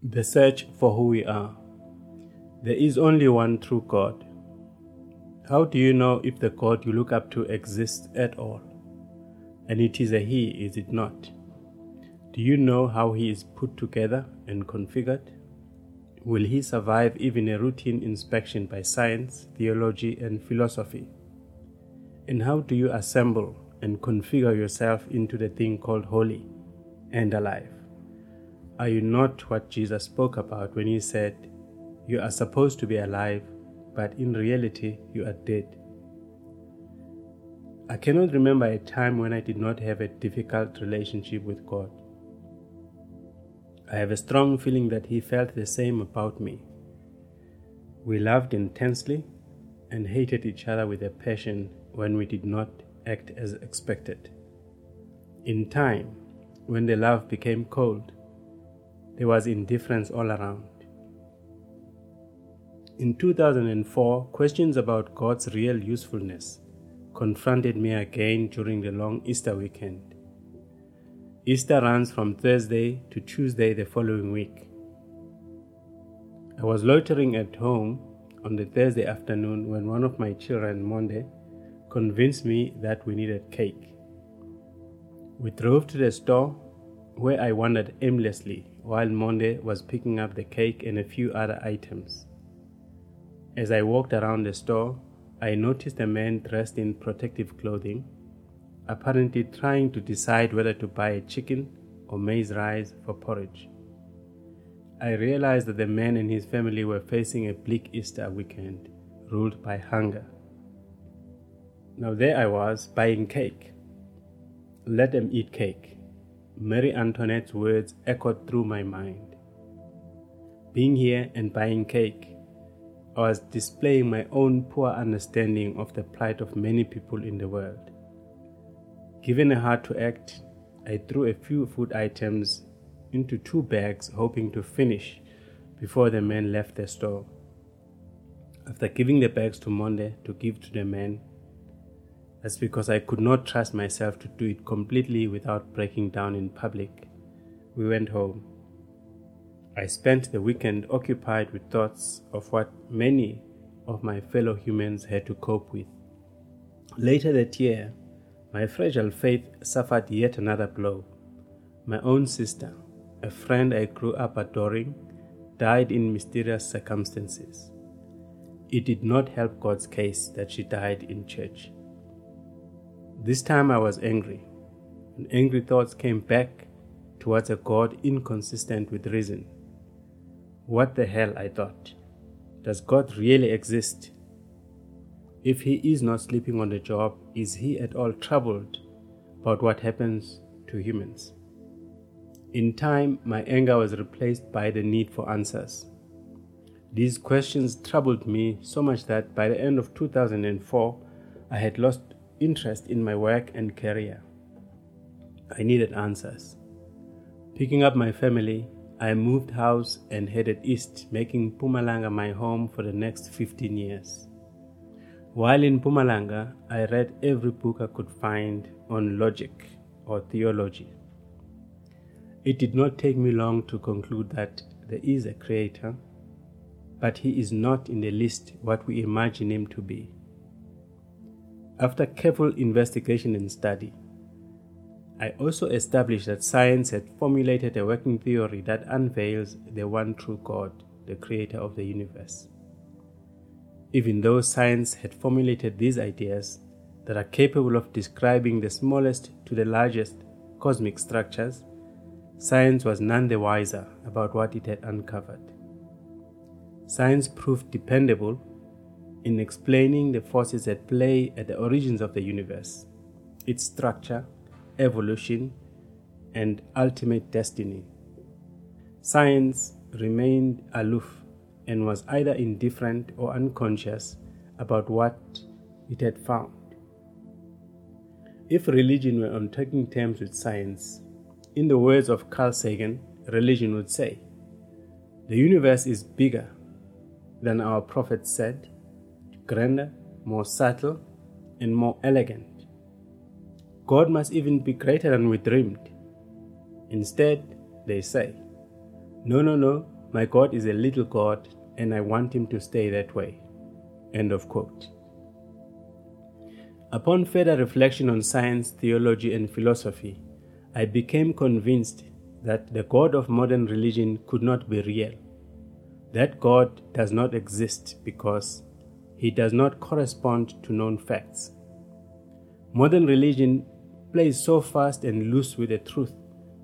The search for who we are. There is only one true God. How do you know if the God you look up to exists at all? And it is a He, is it not? Do you know how He is put together and configured? Will He survive even a routine inspection by science, theology, and philosophy? And how do you assemble and configure yourself into the thing called holy and alive? Are you not what Jesus spoke about when he said, You are supposed to be alive, but in reality you are dead? I cannot remember a time when I did not have a difficult relationship with God. I have a strong feeling that He felt the same about me. We loved intensely and hated each other with a passion when we did not act as expected. In time, when the love became cold, there was indifference all around. In 2004, questions about God's real usefulness confronted me again during the long Easter weekend. Easter runs from Thursday to Tuesday the following week. I was loitering at home on the Thursday afternoon when one of my children, Monde, convinced me that we needed cake. We drove to the store where I wandered aimlessly while Monde was picking up the cake and a few other items. As I walked around the store, I noticed a man dressed in protective clothing, apparently trying to decide whether to buy a chicken or maize rice for porridge. I realized that the man and his family were facing a bleak Easter weekend ruled by hunger. Now, there I was buying cake. Let them eat cake. Marie Antoinette's words echoed through my mind. Being here and buying cake, I was displaying my own poor understanding of the plight of many people in the world. Given a heart to act, I threw a few food items into two bags, hoping to finish before the men left the store. After giving the bags to Monde to give to the man, that's because I could not trust myself to do it completely without breaking down in public. We went home. I spent the weekend occupied with thoughts of what many of my fellow humans had to cope with. Later that year, my fragile faith suffered yet another blow. My own sister, a friend I grew up adoring, died in mysterious circumstances. It did not help God's case that she died in church. This time I was angry, and angry thoughts came back towards a God inconsistent with reason. What the hell, I thought. Does God really exist? If he is not sleeping on the job, is he at all troubled about what happens to humans? In time, my anger was replaced by the need for answers. These questions troubled me so much that by the end of 2004, I had lost interest in my work and career. I needed answers. Picking up my family, I moved house and headed east, making Mpumalanga my home for the next 15 years. While in Mpumalanga, I read every book I could find on logic or theology. It did not take me long to conclude that there is a creator, but he is not in the least what we imagine him to be. After careful investigation and study, I also established that science had formulated a working theory that unveils the one true God, the creator of the universe. Even though science had formulated these ideas that are capable of describing the smallest to the largest cosmic structures, science was none the wiser about what it had uncovered. Science proved dependable in explaining the forces at play at the origins of the universe, its structure, evolution, and ultimate destiny. Science remained aloof and was either indifferent or unconscious about what it had found. If religion were on talking terms with science, in the words of Carl Sagan, religion would say, The universe is bigger than our prophet said, grander, more subtle, and more elegant. God must even be greater than we dreamed. Instead, they say, No, no, no, my God is a little God and I want him to stay that way. End of quote. Upon further reflection on science, theology, and philosophy, I became convinced that the God of modern religion could not be real. That God does not exist because he does not correspond to known facts. Modern religion plays so fast and loose with the truth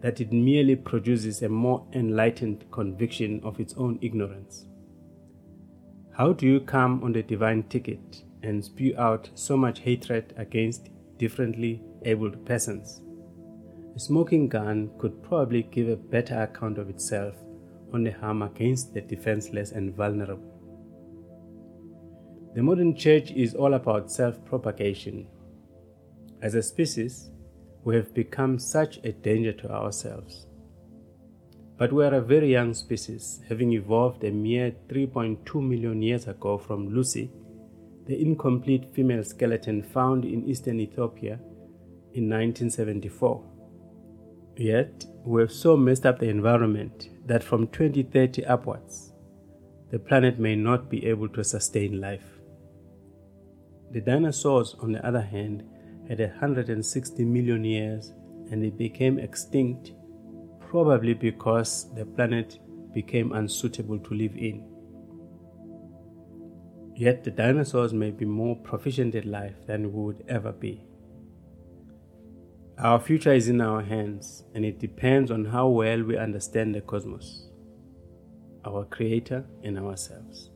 that it merely produces a more enlightened conviction of its own ignorance. How do you come on the divine ticket and spew out so much hatred against differently abled persons? A smoking gun could probably give a better account of itself on the harm against the defenseless and vulnerable. The modern church is all about self propagation. As a species, we have become such a danger to ourselves. But we are a very young species, having evolved a mere 3.2 million years ago from Lucy, the incomplete female skeleton found in eastern Ethiopia in 1974. Yet, we have so messed up the environment that from 2030 upwards, the planet may not be able to sustain life. The dinosaurs, on the other hand, had 160 million years and they became extinct, probably because the planet became unsuitable to live in. Yet the dinosaurs may be more proficient at life than we would ever be. Our future is in our hands, and it depends on how well we understand the cosmos, our Creator, and ourselves.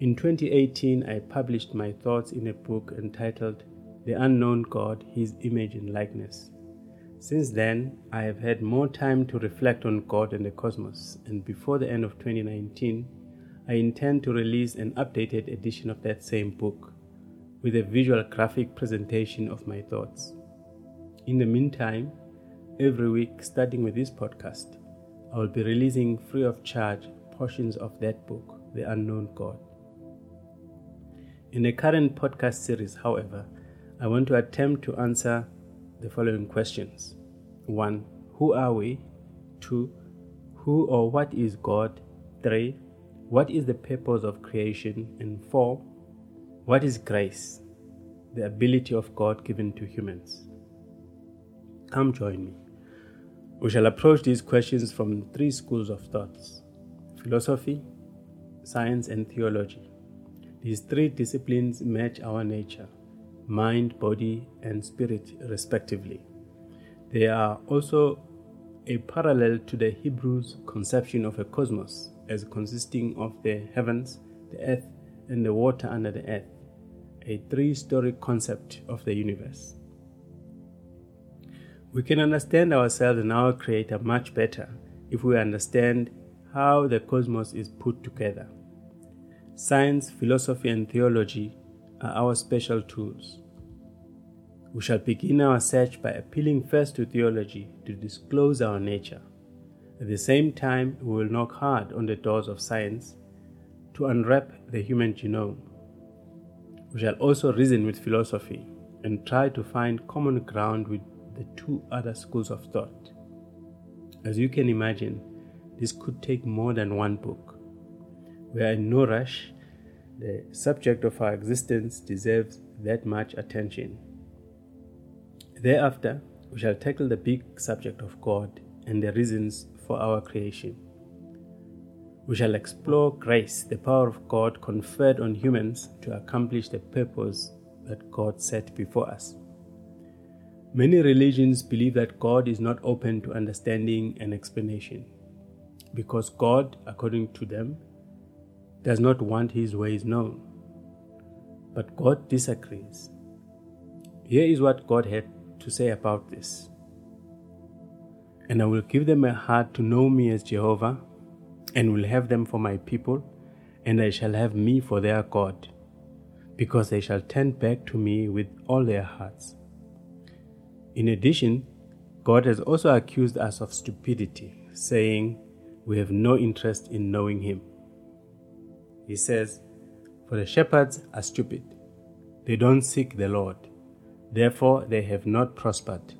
In 2018, I published my thoughts in a book entitled The Unknown God, His Image and Likeness. Since then, I have had more time to reflect on God and the cosmos, and before the end of 2019, I intend to release an updated edition of that same book with a visual graphic presentation of my thoughts. In the meantime, every week, starting with this podcast, I will be releasing free of charge portions of that book, The Unknown God. In the current podcast series, however, I want to attempt to answer the following questions 1. Who are we? 2. Who or what is God? 3. What is the purpose of creation? And 4. What is grace? The ability of God given to humans. Come join me. We shall approach these questions from three schools of thoughts philosophy, science, and theology. These three disciplines match our nature mind, body, and spirit, respectively. They are also a parallel to the Hebrews' conception of a cosmos as consisting of the heavens, the earth, and the water under the earth, a three story concept of the universe. We can understand ourselves and our Creator much better if we understand how the cosmos is put together. Science, philosophy, and theology are our special tools. We shall begin our search by appealing first to theology to disclose our nature. At the same time, we will knock hard on the doors of science to unwrap the human genome. We shall also reason with philosophy and try to find common ground with the two other schools of thought. As you can imagine, this could take more than one book. We are in no rush. The subject of our existence deserves that much attention. Thereafter, we shall tackle the big subject of God and the reasons for our creation. We shall explore grace, the power of God conferred on humans to accomplish the purpose that God set before us. Many religions believe that God is not open to understanding and explanation because God, according to them, does not want his ways known. But God disagrees. Here is what God had to say about this. And I will give them a heart to know me as Jehovah, and will have them for my people, and I shall have me for their God, because they shall turn back to me with all their hearts. In addition, God has also accused us of stupidity, saying we have no interest in knowing Him. He says, For the shepherds are stupid, they don't seek the Lord, therefore they have not prospered,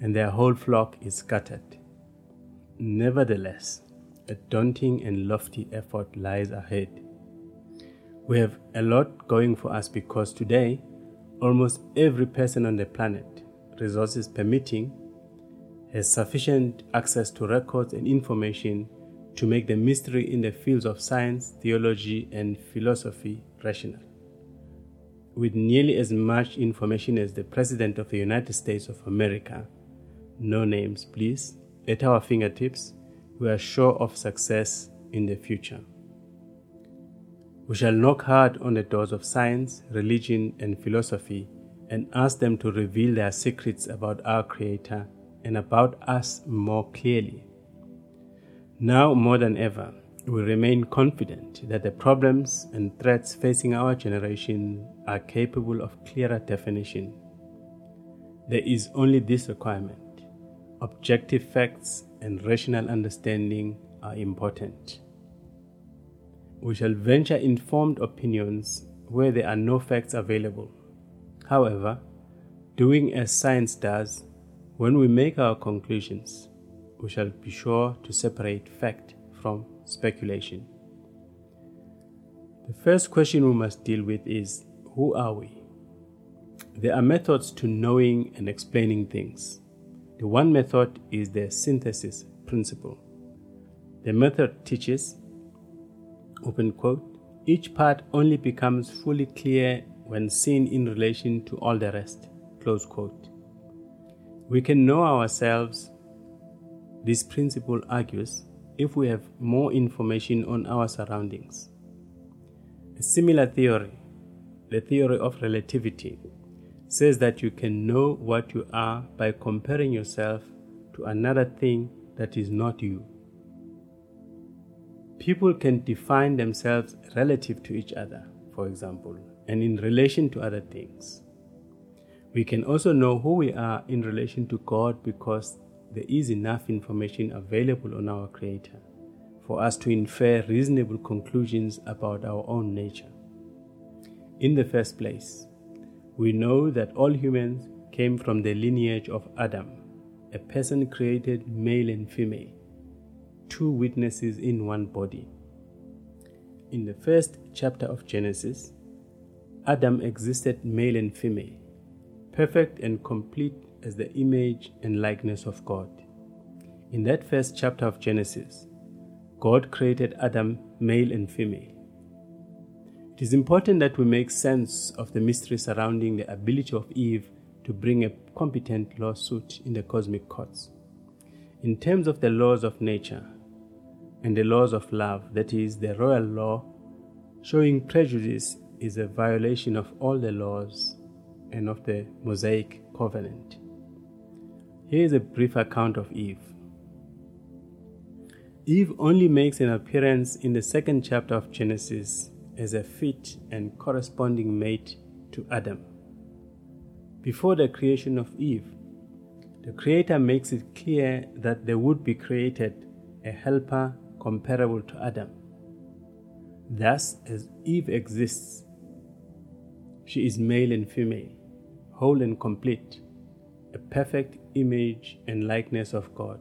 and their whole flock is scattered. Nevertheless, a daunting and lofty effort lies ahead. We have a lot going for us because today, almost every person on the planet, resources permitting, has sufficient access to records and information to make the mystery in the fields of science, theology, and philosophy rational. With nearly as much information as the President of the United States of America, no names please, at our fingertips, we are sure of success in the future. We shall knock hard on the doors of science, religion, and philosophy and ask them to reveal their secrets about our Creator and about us more clearly. Now more than ever, we remain confident that the problems and threats facing our generation are capable of clearer definition. There is only this requirement objective facts and rational understanding are important. We shall venture informed opinions where there are no facts available. However, doing as science does, when we make our conclusions, we shall be sure to separate fact from speculation. The first question we must deal with is Who are we? There are methods to knowing and explaining things. The one method is the synthesis principle. The method teaches, open quote, each part only becomes fully clear when seen in relation to all the rest, close quote. We can know ourselves, this principle argues, if we have more information on our surroundings. A similar theory, the theory of relativity, says that you can know what you are by comparing yourself to another thing that is not you. People can define themselves relative to each other, for example, and in relation to other things. We can also know who we are in relation to God because there is enough information available on our Creator for us to infer reasonable conclusions about our own nature. In the first place, we know that all humans came from the lineage of Adam, a person created male and female, two witnesses in one body. In the first chapter of Genesis, Adam existed male and female perfect and complete as the image and likeness of God. In that first chapter of Genesis, God created Adam male and female. It is important that we make sense of the mystery surrounding the ability of Eve to bring a competent lawsuit in the cosmic courts. In terms of the laws of nature and the laws of love, that is, the royal law, showing prejudice is a violation of all the laws and of the Mosaic covenant. Here is a brief account of Eve. Eve only makes an appearance in the second chapter of Genesis as a fit and corresponding mate to Adam. Before the creation of Eve, the Creator makes it clear that there would be created a helper comparable to Adam. Thus, as Eve exists, she is male and female whole and complete, a perfect image and likeness of God.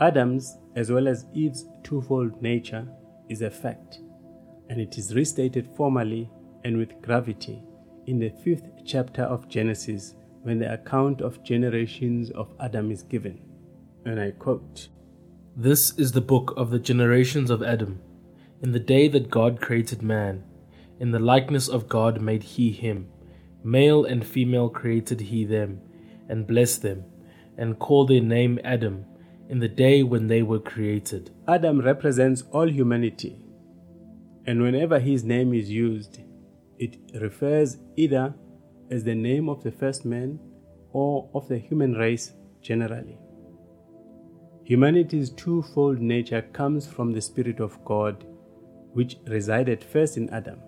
Adam's, as well as Eve's twofold nature, is a fact, and it is restated formally and with gravity in the fifth chapter of Genesis when the account of generations of Adam is given. And I quote This is the book of the generations of Adam. In the day that God created man, in the likeness of God made he him Male and female created he them, and blessed them, and called their name Adam, in the day when they were created. Adam represents all humanity, and whenever his name is used, it refers either as the name of the first man or of the human race generally. Humanity's twofold nature comes from the Spirit of God, which resided first in Adam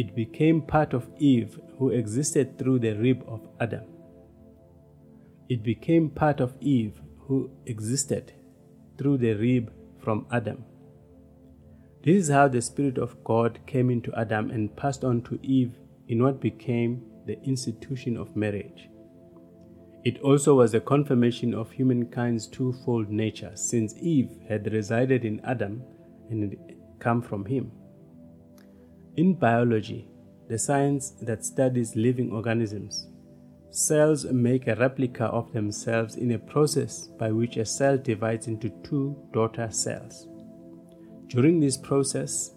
it became part of Eve, who existed through the rib of Adam. It became part of Eve, who existed through the rib from Adam. This is how the Spirit of God came into Adam and passed on to Eve in what became the institution of marriage. It also was a confirmation of humankind's twofold nature, since Eve had resided in Adam and had come from him. In biology, the science that studies living organisms, cells make a replica of themselves in a process by which a cell divides into two daughter cells. During this process,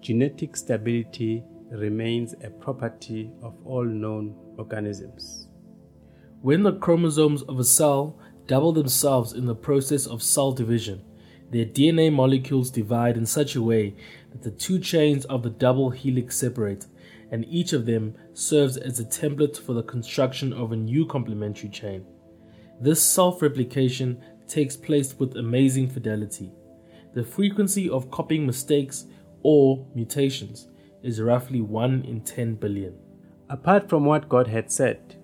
genetic stability remains a property of all known organisms. When the chromosomes of a cell double themselves in the process of cell division, their DNA molecules divide in such a way that the two chains of the double helix separate, and each of them serves as a template for the construction of a new complementary chain. This self replication takes place with amazing fidelity. The frequency of copying mistakes or mutations is roughly 1 in 10 billion. Apart from what God had said,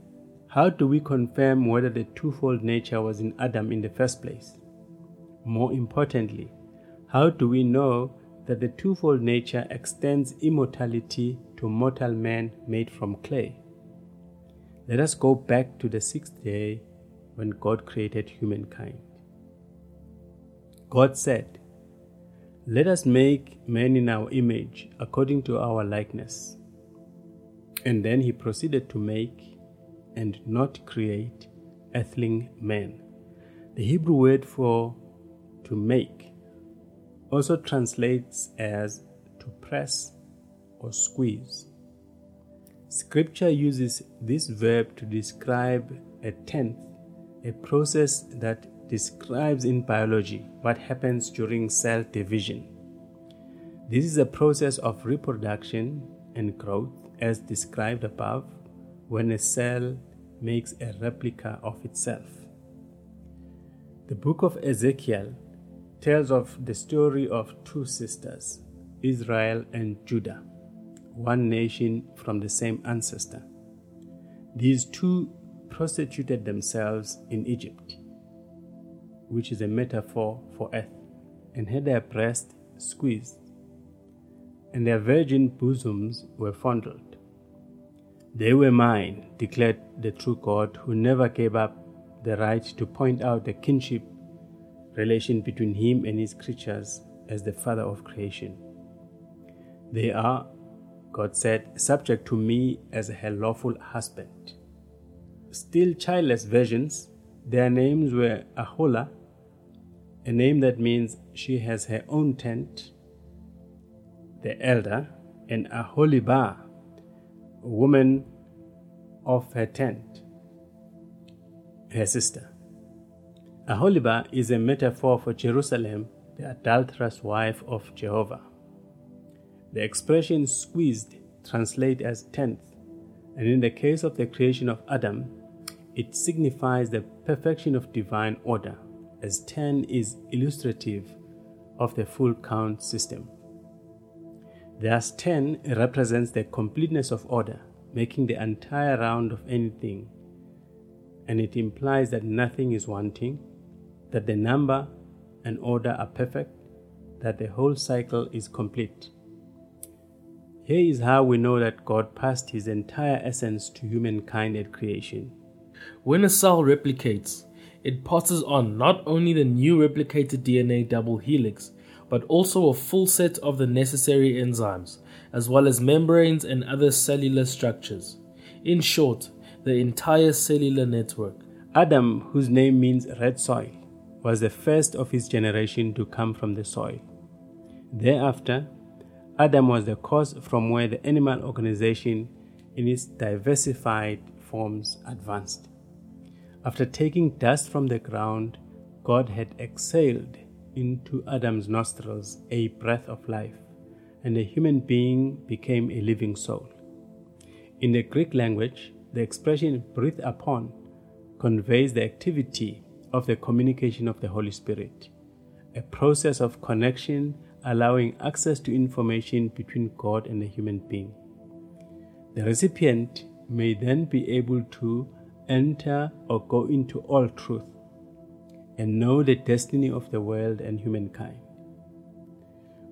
how do we confirm whether the twofold nature was in Adam in the first place? More importantly, how do we know that the twofold nature extends immortality to mortal man made from clay? Let us go back to the sixth day when God created humankind. God said, Let us make man in our image according to our likeness. And then he proceeded to make and not create earthling men. The Hebrew word for to make also translates as to press or squeeze. Scripture uses this verb to describe a tenth, a process that describes in biology what happens during cell division. This is a process of reproduction and growth as described above when a cell makes a replica of itself. The book of Ezekiel tells of the story of two sisters, Israel and Judah, one nation from the same ancestor. These two prostituted themselves in Egypt, which is a metaphor for earth, and had their breasts squeezed, and their virgin bosoms were fondled. They were mine, declared the true God, who never gave up the right to point out the kinship relation between him and his creatures as the Father of creation. They are, God said, subject to me as her lawful husband. Still childless virgins, their names were Aholah, a name that means she has her own tent, the elder, and Aholibah, woman of her tent, her sister. Aholibah is a metaphor for Jerusalem, the adulterous wife of Jehovah. The expression squeezed translates as tenth, and in the case of the creation of Adam, it signifies the perfection of divine order, as 10 is illustrative of the full count system. Thus, 10 represents the completeness of order, making the entire round of anything, and it implies that nothing is wanting, that the number and order are perfect, that the whole cycle is complete. Here is how we know that God passed his entire essence to humankind at creation. When a cell replicates, it passes on not only the new replicated DNA double helix, but also a full set of the necessary enzymes, as well as membranes and other cellular structures. In short, the entire cellular network. Adam, whose name means red soil, was the first of his generation to come from the soil. Thereafter, Adam was the cause from where the animal organization in its diversified forms advanced. After taking dust from the ground, God had exhaled into Adam's nostrils a breath of life, and a human being became a living soul. In the Greek language, the expression breathe upon conveys the activity of the communication of the Holy Spirit, a process of connection allowing access to information between God and a human being. The recipient may then be able to enter or go into all truth and know the destiny of the world and humankind.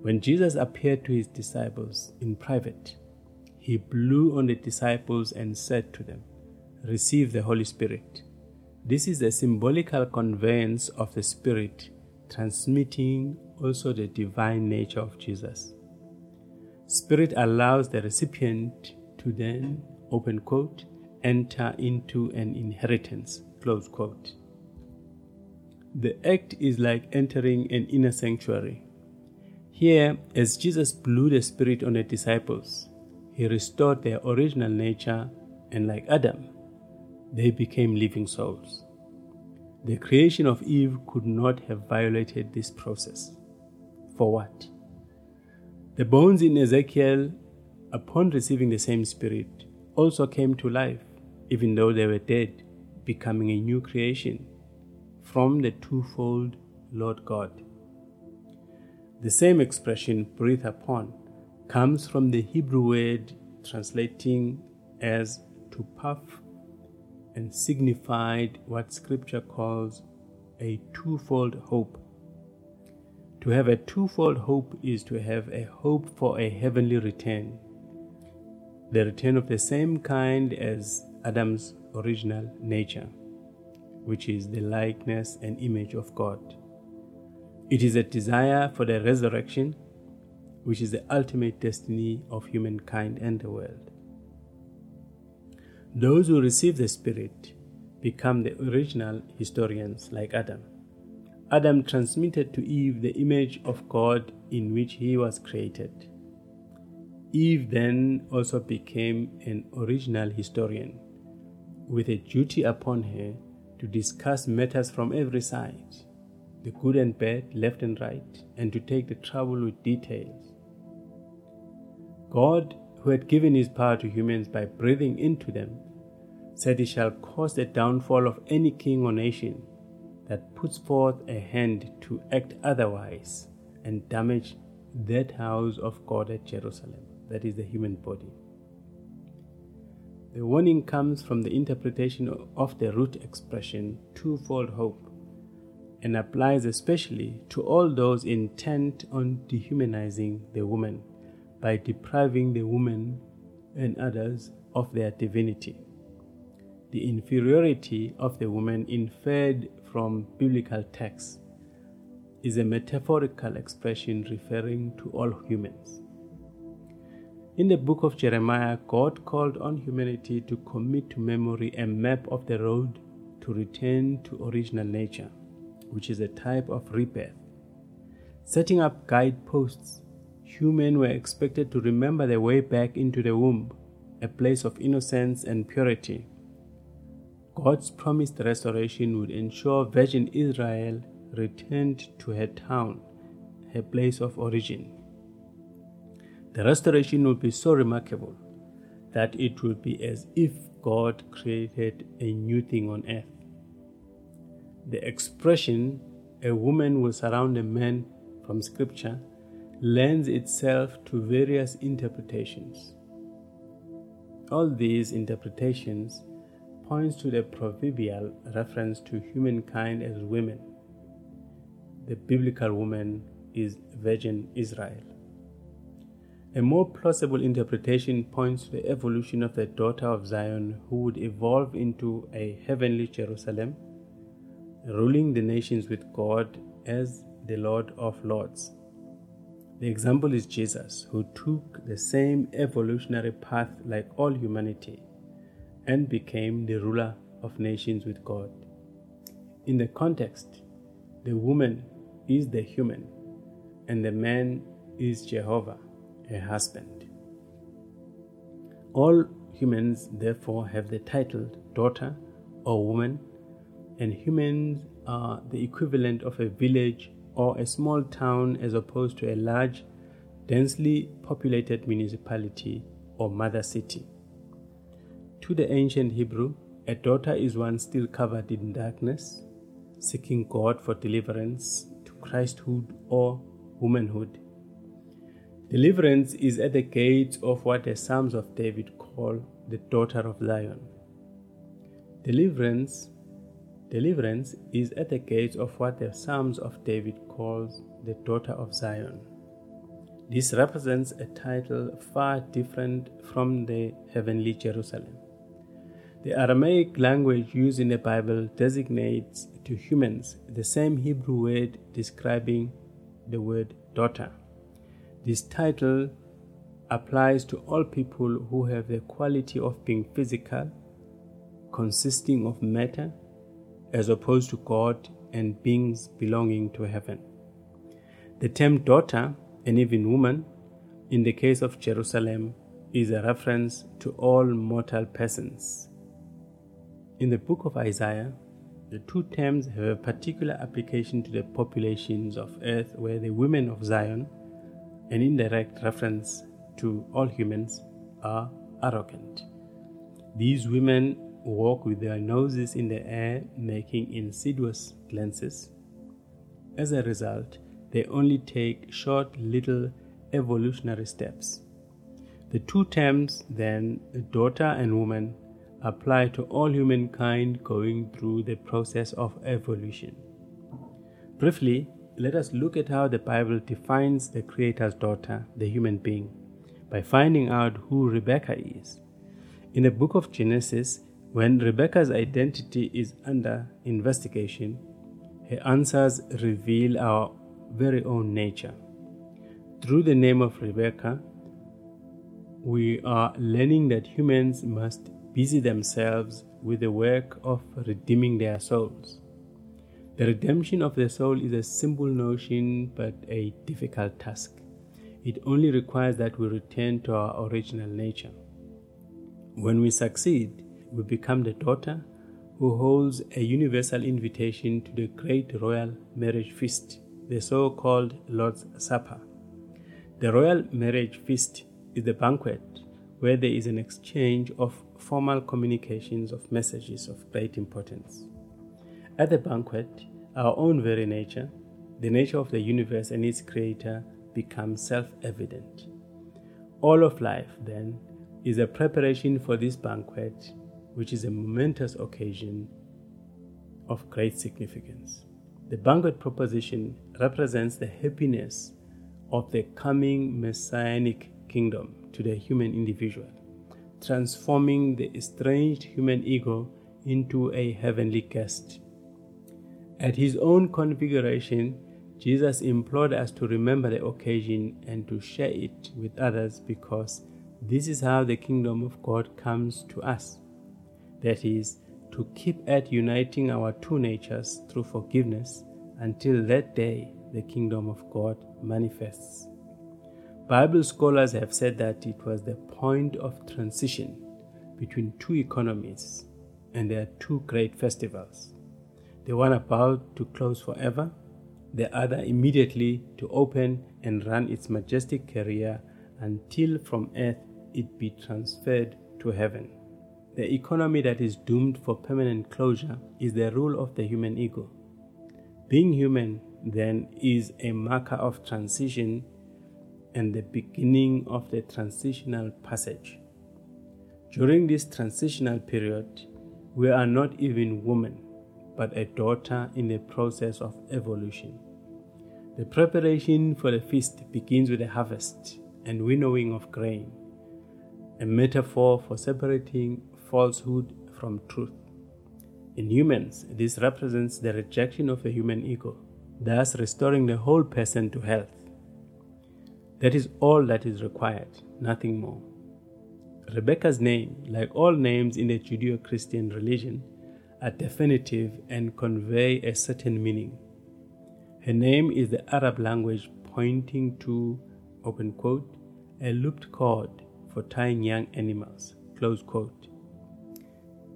When Jesus appeared to his disciples in private, he blew on the disciples and said to them, Receive the Holy Spirit. This is a symbolical conveyance of the Spirit, transmitting also the divine nature of Jesus. Spirit allows the recipient to then, open quote, enter into an inheritance, close quote. The act is like entering an inner sanctuary. Here, as Jesus blew the Spirit on the disciples, he restored their original nature, and like Adam, they became living souls. The creation of Eve could not have violated this process. For what? The bones in Ezekiel, upon receiving the same Spirit, also came to life, even though they were dead, becoming a new creation from the twofold Lord God. The same expression, breathe upon, comes from the Hebrew word translating as to puff and signified what Scripture calls a twofold hope. To have a twofold hope is to have a hope for a heavenly return, the return of the same kind as Adam's original nature, which is the likeness and image of God. It is a desire for the resurrection, which is the ultimate destiny of humankind and the world. Those who receive the Spirit become the original historians like Adam. Adam transmitted to Eve the image of God in which he was created. Eve then also became an original historian, with a duty upon her to discuss matters from every side, the good and bad, left and right, and to take the trouble with details. God, who had given his power to humans by breathing into them, said he shall cause the downfall of any king or nation that puts forth a hand to act otherwise and damage that house of God at Jerusalem, that is the human body. The warning comes from the interpretation of the root expression twofold hope and applies especially to all those intent on dehumanizing the woman by depriving the woman and others of their divinity the inferiority of the woman inferred from biblical texts is a metaphorical expression referring to all humans. In the book of Jeremiah, God called on humanity to commit to memory a map of the road to return to original nature, which is a type of rebirth. Setting up guideposts, humans were expected to remember their way back into the womb, a place of innocence and purity God's promised restoration would ensure Virgin Israel returned to her town, her place of origin. The restoration would be so remarkable that it would be as if God created a new thing on earth. The expression, a woman will surround a man from Scripture, lends itself to various interpretations. All these interpretations points to the proverbial reference to humankind as women. The biblical woman is Virgin Israel. A more plausible interpretation points to the evolution of the daughter of Zion who would evolve into a heavenly Jerusalem, ruling the nations with God as the Lord of Lords. The example is Jesus, who took the same evolutionary path like all humanity and became the ruler of nations with God. In the context, the woman is the human and the man is Jehovah, her husband. All humans, therefore, have the title daughter or woman, and humans are the equivalent of a village or a small town as opposed to a large, densely populated municipality or mother city. To the ancient Hebrew, a daughter is one still covered in darkness, seeking God for deliverance to Christhood or womanhood. Deliverance is at the gates of what the Psalms of David call the daughter of Zion. Deliverance Deliverance is at the gates of what the Psalms of David calls the daughter of Zion. This represents a title far different from the heavenly Jerusalem. The Aramaic language used in the Bible designates to humans the same Hebrew word describing the word daughter. This title applies to all people who have the quality of being physical, consisting of matter, as opposed to God and beings belonging to heaven. The term daughter and even woman, in the case of Jerusalem, is a reference to all mortal persons. In the book of Isaiah, the two terms have a particular application to the populations of earth where the women of Zion, an indirect reference to all humans, are arrogant. These women walk with their noses in the air, making insidious glances. As a result, they only take short little evolutionary steps. The two terms, then, daughter and woman, apply to all humankind going through the process of evolution. Briefly, let us look at how the Bible defines the Creator's daughter, the human being, by finding out who Rebecca is. In the book of Genesis, when Rebecca's identity is under investigation, her answers reveal our very own nature. Through the name of Rebecca, we are learning that humans must busy themselves with the work of redeeming their souls. The redemption of the soul is a simple notion but a difficult task. It only requires that we return to our original nature. When we succeed, we become the daughter who holds a universal invitation to the great royal marriage feast, the so called Lord's Supper. The royal marriage feast is the banquet where there is an exchange of formal communications of messages of great importance. At the banquet, our own very nature, the nature of the universe and its creator, becomes self evident. All of life, then, is a preparation for this banquet which is a momentous occasion of great significance. The banquet proposition represents the happiness of the coming messianic kingdom to the human individual, transforming the estranged human ego into a heavenly guest. At his own configuration, Jesus implored us to remember the occasion and to share it with others because this is how the kingdom of God comes to us that is, to keep at uniting our two natures through forgiveness until that day the kingdom of God manifests. Bible scholars have said that it was the point of transition between two economies and their two great festivals. The one about to close forever, the other immediately to open and run its majestic career until from earth it be transferred to heaven. The economy that is doomed for permanent closure is the rule of the human ego. Being human, then, is a marker of transition and the beginning of the transitional passage. During this transitional period, we are not even women, but a daughter in the process of evolution. The preparation for the feast begins with the harvest and winnowing of grain, a metaphor for separating falsehood from truth. In humans, this represents the rejection of the human ego, thus restoring the whole person to health. That is all that is required, nothing more. Rebecca's name, like all names in the Judeo Christian religion, are definitive and convey a certain meaning. Her name is the Arab language pointing to, open quote, a looped cord for tying young animals, close quote.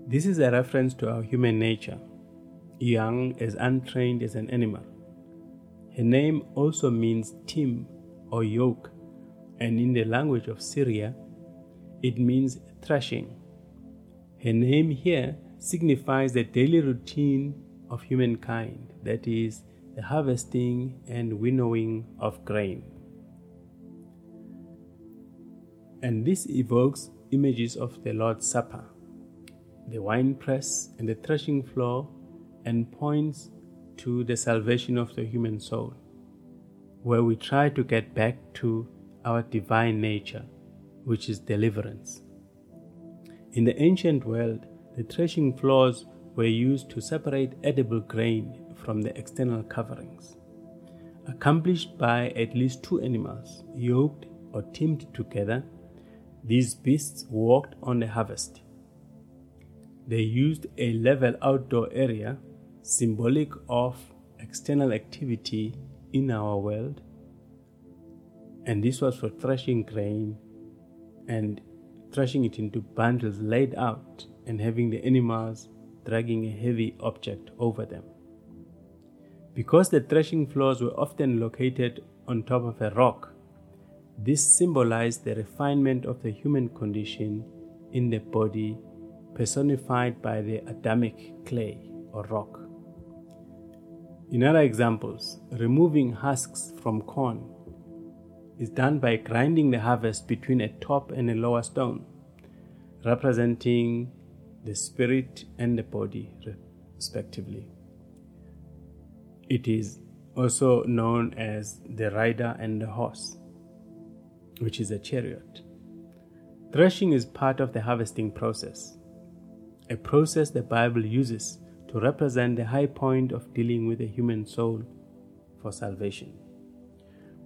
This is a reference to our human nature, young as untrained as an animal. Her name also means team or yoke, and in the language of Syria, it means threshing. Her name here signifies the daily routine of humankind, that is, the harvesting and winnowing of grain. And this evokes images of the Lord's Supper the winepress and the threshing floor and points to the salvation of the human soul, where we try to get back to our divine nature, which is deliverance. In the ancient world, the threshing floors were used to separate edible grain from the external coverings. Accomplished by at least two animals, yoked or teamed together, these beasts walked on the harvest. They used a level outdoor area, symbolic of external activity in our world, and this was for threshing grain and threshing it into bundles laid out and having the animals dragging a heavy object over them. Because the threshing floors were often located on top of a rock, this symbolized the refinement of the human condition in the body, personified by the Adamic clay or rock. In other examples, removing husks from corn is done by grinding the harvest between a top and a lower stone, representing the spirit and the body, respectively. It is also known as the rider and the horse, which is a chariot. Threshing is part of the harvesting process, a process the Bible uses to represent the high point of dealing with the human soul for salvation.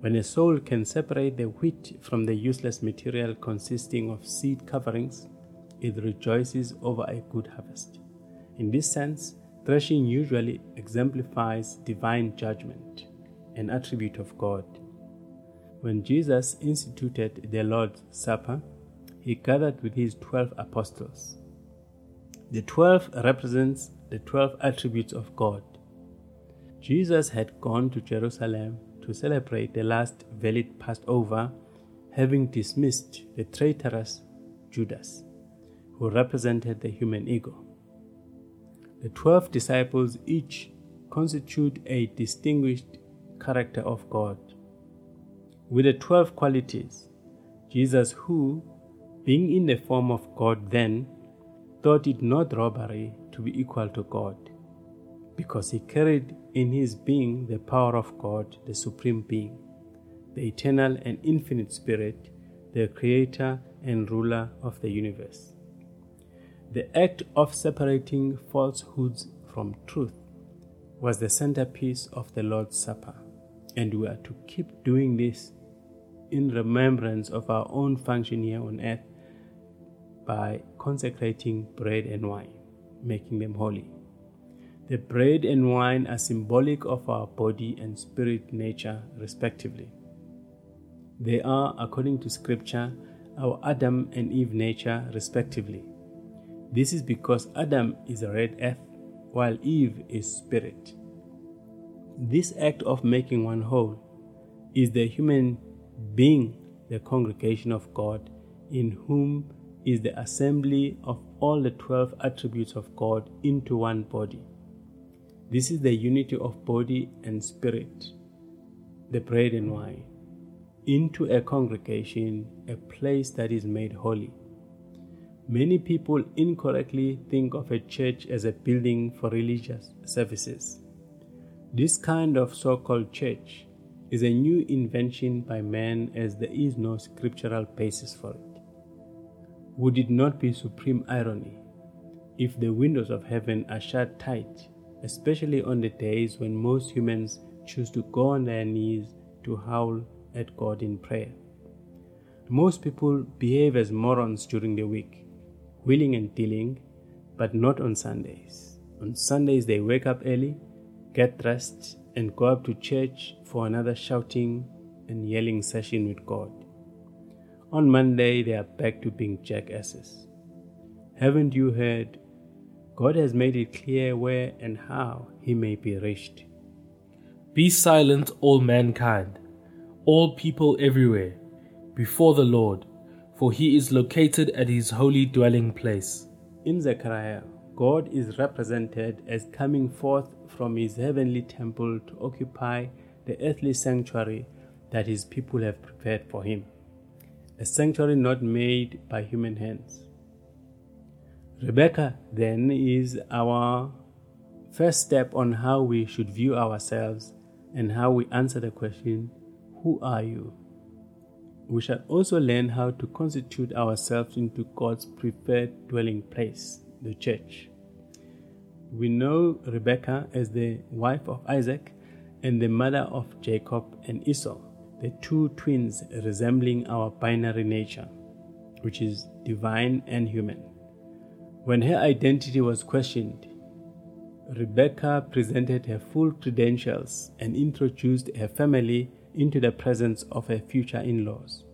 When a soul can separate the wheat from the useless material consisting of seed coverings, it rejoices over a good harvest. In this sense, threshing usually exemplifies divine judgment, an attribute of God. When Jesus instituted the Lord's Supper, he gathered with his twelve apostles. The twelve represents the twelve attributes of God. Jesus had gone to Jerusalem to celebrate the last valid Passover, having dismissed the traitorous Judas, who represented the human ego. The twelve disciples each constitute a distinguished character of God. With the twelve qualities, Jesus, who, being in the form of God then, thought it not robbery to be equal to God because he carried in his being the power of God, the Supreme Being, the eternal and infinite Spirit, the Creator and ruler of the universe. The act of separating falsehoods from truth was the centerpiece of the Lord's Supper, and we are to keep doing this in remembrance of our own function here on earth by consecrating bread and wine, making them holy. The bread and wine are symbolic of our body and spirit nature, respectively. They are, according to Scripture, our Adam and Eve nature, respectively. This is because Adam is a red earth, while Eve is spirit. This act of making one whole is the human being, the congregation of God, in whom is the assembly of all the twelve attributes of God into one body. This is the unity of body and spirit, the bread and wine, into a congregation, a place that is made holy. Many people incorrectly think of a church as a building for religious services. This kind of so called church is a new invention by man as there is no scriptural basis for it. Would it not be supreme irony if the windows of heaven are shut tight especially on the days when most humans choose to go on their knees to howl at God in prayer. Most people behave as morons during the week, willing and dealing, but not on Sundays. On Sundays, they wake up early, get dressed, and go up to church for another shouting and yelling session with God. On Monday, they are back to being jackasses. Haven't you heard God has made it clear where and how he may be reached. Be silent, all mankind, all people everywhere, before the Lord, for he is located at his holy dwelling place. In Zechariah, God is represented as coming forth from his heavenly temple to occupy the earthly sanctuary that his people have prepared for him, a sanctuary not made by human hands. Rebecca then is our first step on how we should view ourselves and how we answer the question, Who are you? We shall also learn how to constitute ourselves into God's preferred dwelling place, the church. We know Rebecca as the wife of Isaac and the mother of Jacob and Esau, the two twins resembling our binary nature, which is divine and human. When her identity was questioned, Rebecca presented her full credentials and introduced her family into the presence of her future in laws.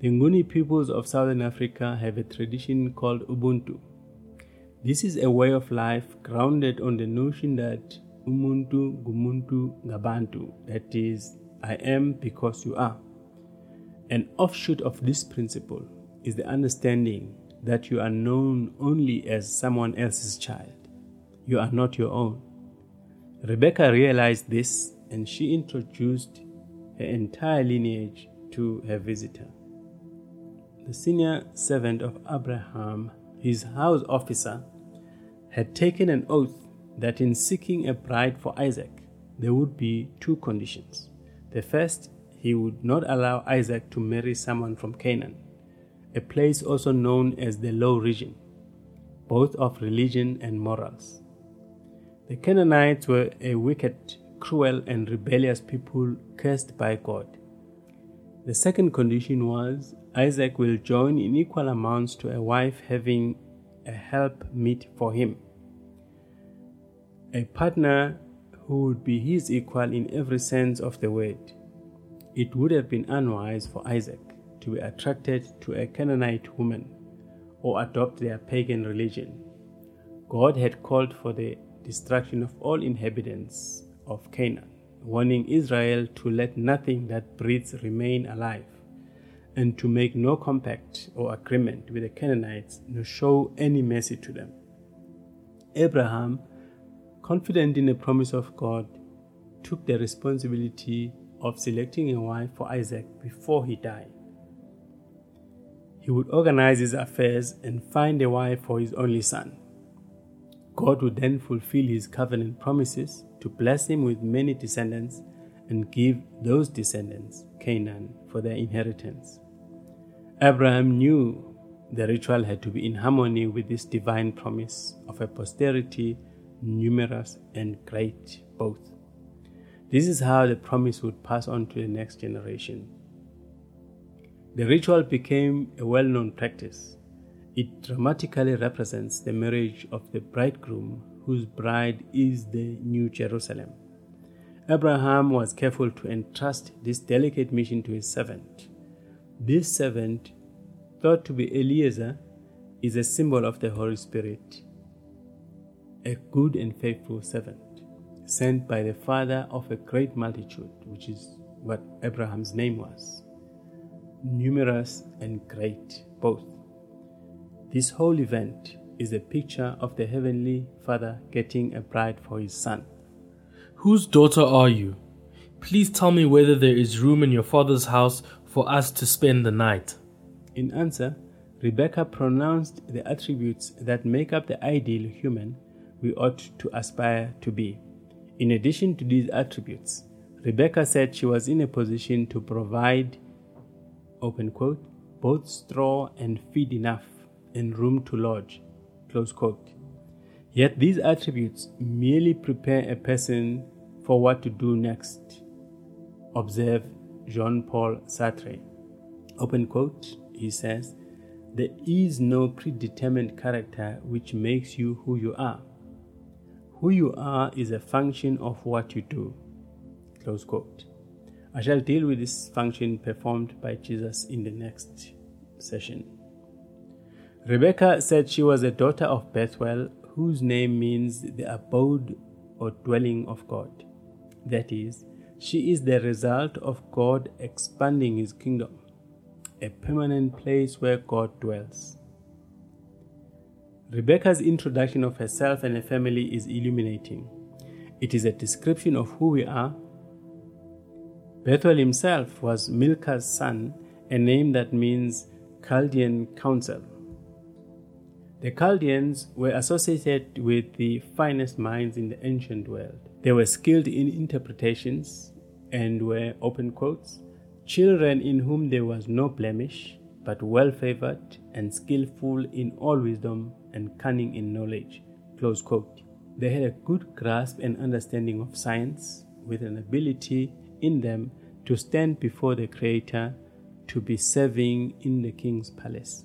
The Nguni peoples of southern Africa have a tradition called Ubuntu. This is a way of life grounded on the notion that Umuntu Ngumuntu Ngabantu, that is, I am because you are. An offshoot of this principle is the understanding that you are known only as someone else's child. You are not your own. Rebecca realized this and she introduced her entire lineage to her visitor. The senior servant of Abraham, his house officer, had taken an oath that in seeking a bride for Isaac, there would be two conditions. The first, he would not allow Isaac to marry someone from Canaan, a place also known as the Low Region, both of religion and morals. The Canaanites were a wicked, cruel, and rebellious people cursed by God. The second condition was Isaac will join in equal amounts to a wife having a help meet for him, a partner who would be his equal in every sense of the word. It would have been unwise for Isaac to be attracted to a Canaanite woman or adopt their pagan religion. God had called for the destruction of all inhabitants of Canaan, warning Israel to let nothing that breathes remain alive, and to make no compact or agreement with the Canaanites, nor show any mercy to them. Abraham, confident in the promise of God, took the responsibility of selecting a wife for Isaac before he died. He would organize his affairs and find a wife for his only son. God would then fulfill his covenant promises to bless him with many descendants and give those descendants Canaan for their inheritance. Abraham knew the ritual had to be in harmony with this divine promise of a posterity numerous and great both. This is how the promise would pass on to the next generation. The ritual became a well known practice. It dramatically represents the marriage of the bridegroom, whose bride is the New Jerusalem. Abraham was careful to entrust this delicate mission to his servant. This servant, thought to be Eliezer, is a symbol of the Holy Spirit, a good and faithful servant, sent by the father of a great multitude, which is what Abraham's name was numerous and great both. This whole event is a picture of the Heavenly Father getting a bride for His Son. Whose daughter are you? Please tell me whether there is room in your father's house for us to spend the night. In answer, Rebecca pronounced the attributes that make up the ideal human we ought to aspire to be. In addition to these attributes, Rebecca said she was in a position to provide open quote, both straw and feed enough and room to lodge, close quote. Yet these attributes merely prepare a person for what to do next. Observe Jean Paul Sartre. Open quote, he says, There is no predetermined character which makes you who you are. Who you are is a function of what you do. Close quote. I shall deal with this function performed by Jesus in the next session. Rebecca said she was a daughter of Bethuel, whose name means the abode or dwelling of God. That is, she is the result of God expanding his kingdom, a permanent place where God dwells. Rebecca's introduction of herself and her family is illuminating. It is a description of who we are Bethuel himself was Milcah's son, a name that means Chaldean council. The Chaldeans were associated with the finest minds in the ancient world. They were skilled in interpretations and were, open quotes, children in whom there was no blemish, but well favored and skillful in all wisdom and cunning in knowledge. Close quote. They had a good grasp and understanding of science, with an ability in them to stand before the Creator to be serving in the king's palace.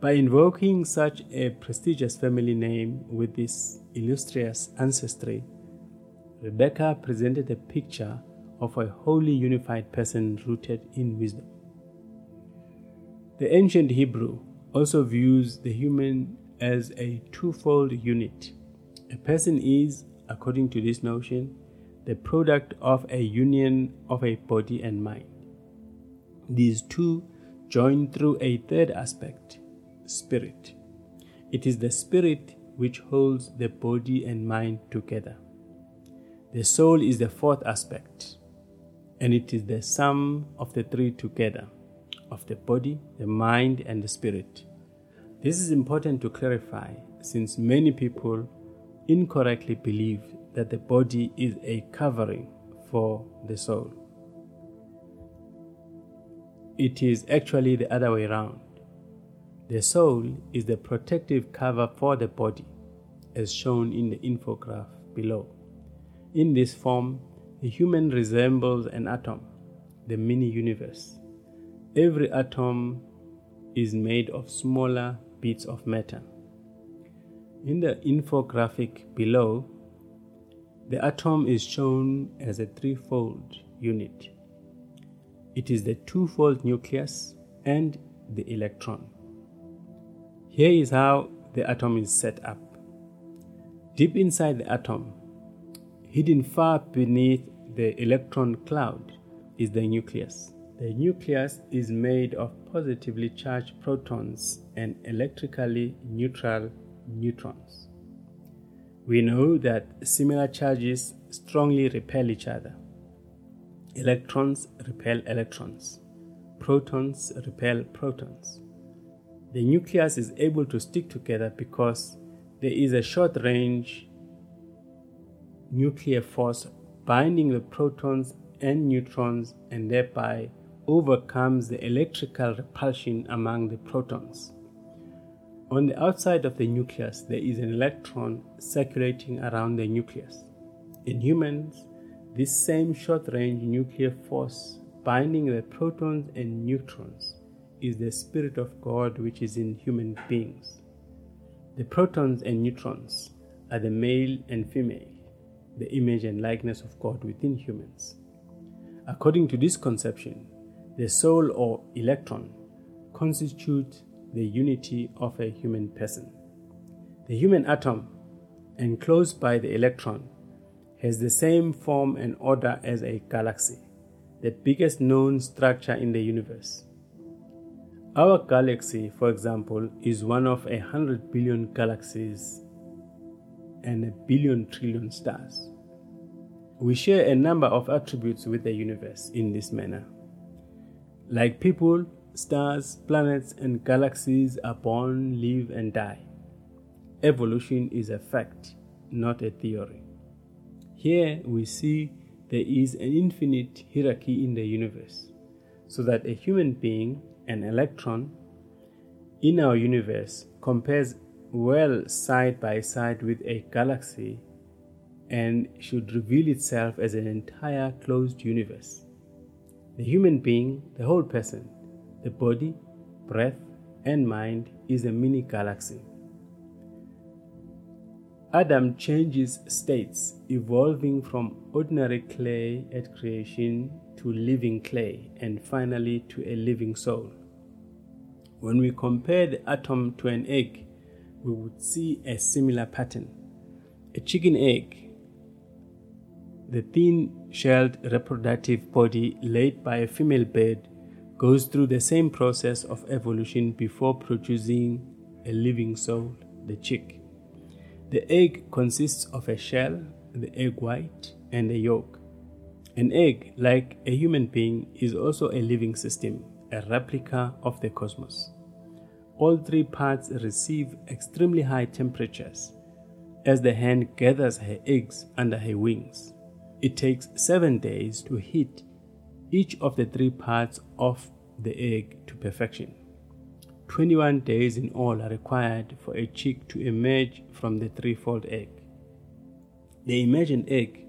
By invoking such a prestigious family name with this illustrious ancestry, Rebecca presented a picture of a wholly unified person rooted in wisdom. The ancient Hebrew also views the human as a twofold unit. A person is, according to this notion, the product of a union of a body and mind. These two join through a third aspect, spirit. It is the spirit which holds the body and mind together. The soul is the fourth aspect, and it is the sum of the three together of the body, the mind, and the spirit. This is important to clarify since many people incorrectly believe that the body is a covering for the soul. It is actually the other way around. The soul is the protective cover for the body, as shown in the infograph below. In this form, the human resembles an atom, the mini universe. Every atom is made of smaller bits of matter. In the infographic below, the atom is shown as a threefold unit. It is the twofold nucleus and the electron. Here is how the atom is set up. Deep inside the atom, hidden far beneath the electron cloud, is the nucleus. The nucleus is made of positively charged protons and electrically neutral neutrons. We know that similar charges strongly repel each other. Electrons repel electrons, protons repel protons. The nucleus is able to stick together because there is a short range nuclear force binding the protons and neutrons and thereby overcomes the electrical repulsion among the protons. On the outside of the nucleus, there is an electron circulating around the nucleus. In humans, this same short range nuclear force binding the protons and neutrons is the Spirit of God which is in human beings. The protons and neutrons are the male and female, the image and likeness of God within humans. According to this conception, the soul or electron constitutes the unity of a human person. The human atom, enclosed by the electron, has the same form and order as a galaxy, the biggest known structure in the universe. Our galaxy, for example, is one of a hundred billion galaxies and a billion trillion stars. We share a number of attributes with the universe in this manner. Like people, stars, planets, and galaxies are born, live, and die. Evolution is a fact, not a theory. Here we see there is an infinite hierarchy in the universe, so that a human being, an electron, in our universe compares well side by side with a galaxy and should reveal itself as an entire closed universe. The human being, the whole person, the body, breath, and mind is a mini galaxy. Adam changes states, evolving from ordinary clay at creation to living clay and finally to a living soul. When we compare the atom to an egg, we would see a similar pattern. A chicken egg the thin shelled reproductive body laid by a female bird goes through the same process of evolution before producing a living soul, the chick. The egg consists of a shell, the egg white, and a yolk. An egg, like a human being, is also a living system, a replica of the cosmos. All three parts receive extremely high temperatures as the hen gathers her eggs under her wings. It takes seven days to heat each of the three parts of the egg to perfection. 21 days in all are required for a chick to emerge from the threefold egg. The imagined egg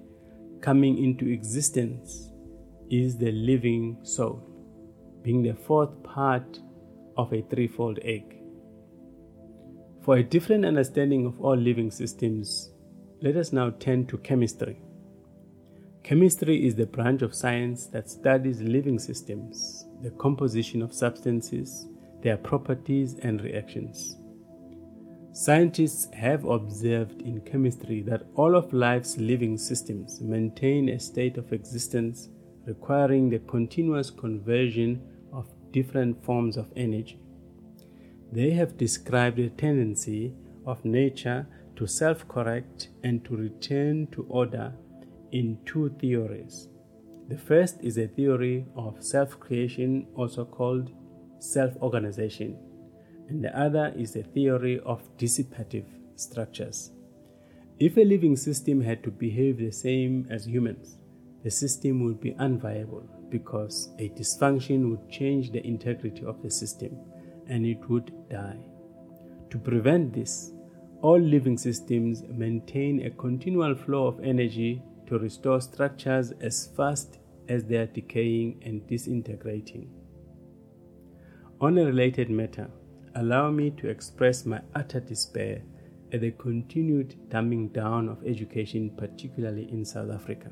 coming into existence is the living soul, being the fourth part of a threefold egg. For a different understanding of all living systems, let us now turn to chemistry. Chemistry is the branch of science that studies living systems, the composition of substances, their properties, and reactions. Scientists have observed in chemistry that all of life's living systems maintain a state of existence requiring the continuous conversion of different forms of energy. They have described a tendency of nature to self correct and to return to order in two theories. The first is a theory of self creation, also called self organization, and the other is a theory of dissipative structures. If a living system had to behave the same as humans, the system would be unviable because a dysfunction would change the integrity of the system and it would die. To prevent this, all living systems maintain a continual flow of energy to restore structures as fast as they are decaying and disintegrating. On a related matter, allow me to express my utter despair at the continued dumbing down of education, particularly in South Africa.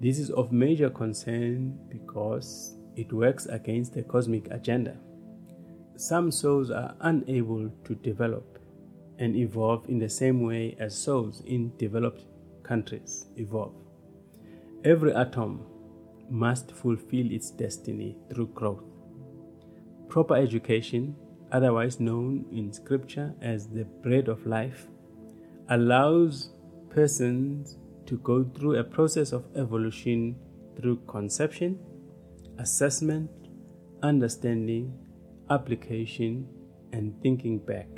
This is of major concern because it works against the cosmic agenda. Some souls are unable to develop and evolve in the same way as souls in developed countries evolve. Every atom must fulfill its destiny through growth. Proper education, otherwise known in scripture as the bread of life, allows persons to go through a process of evolution through conception, assessment, understanding, application, and thinking back.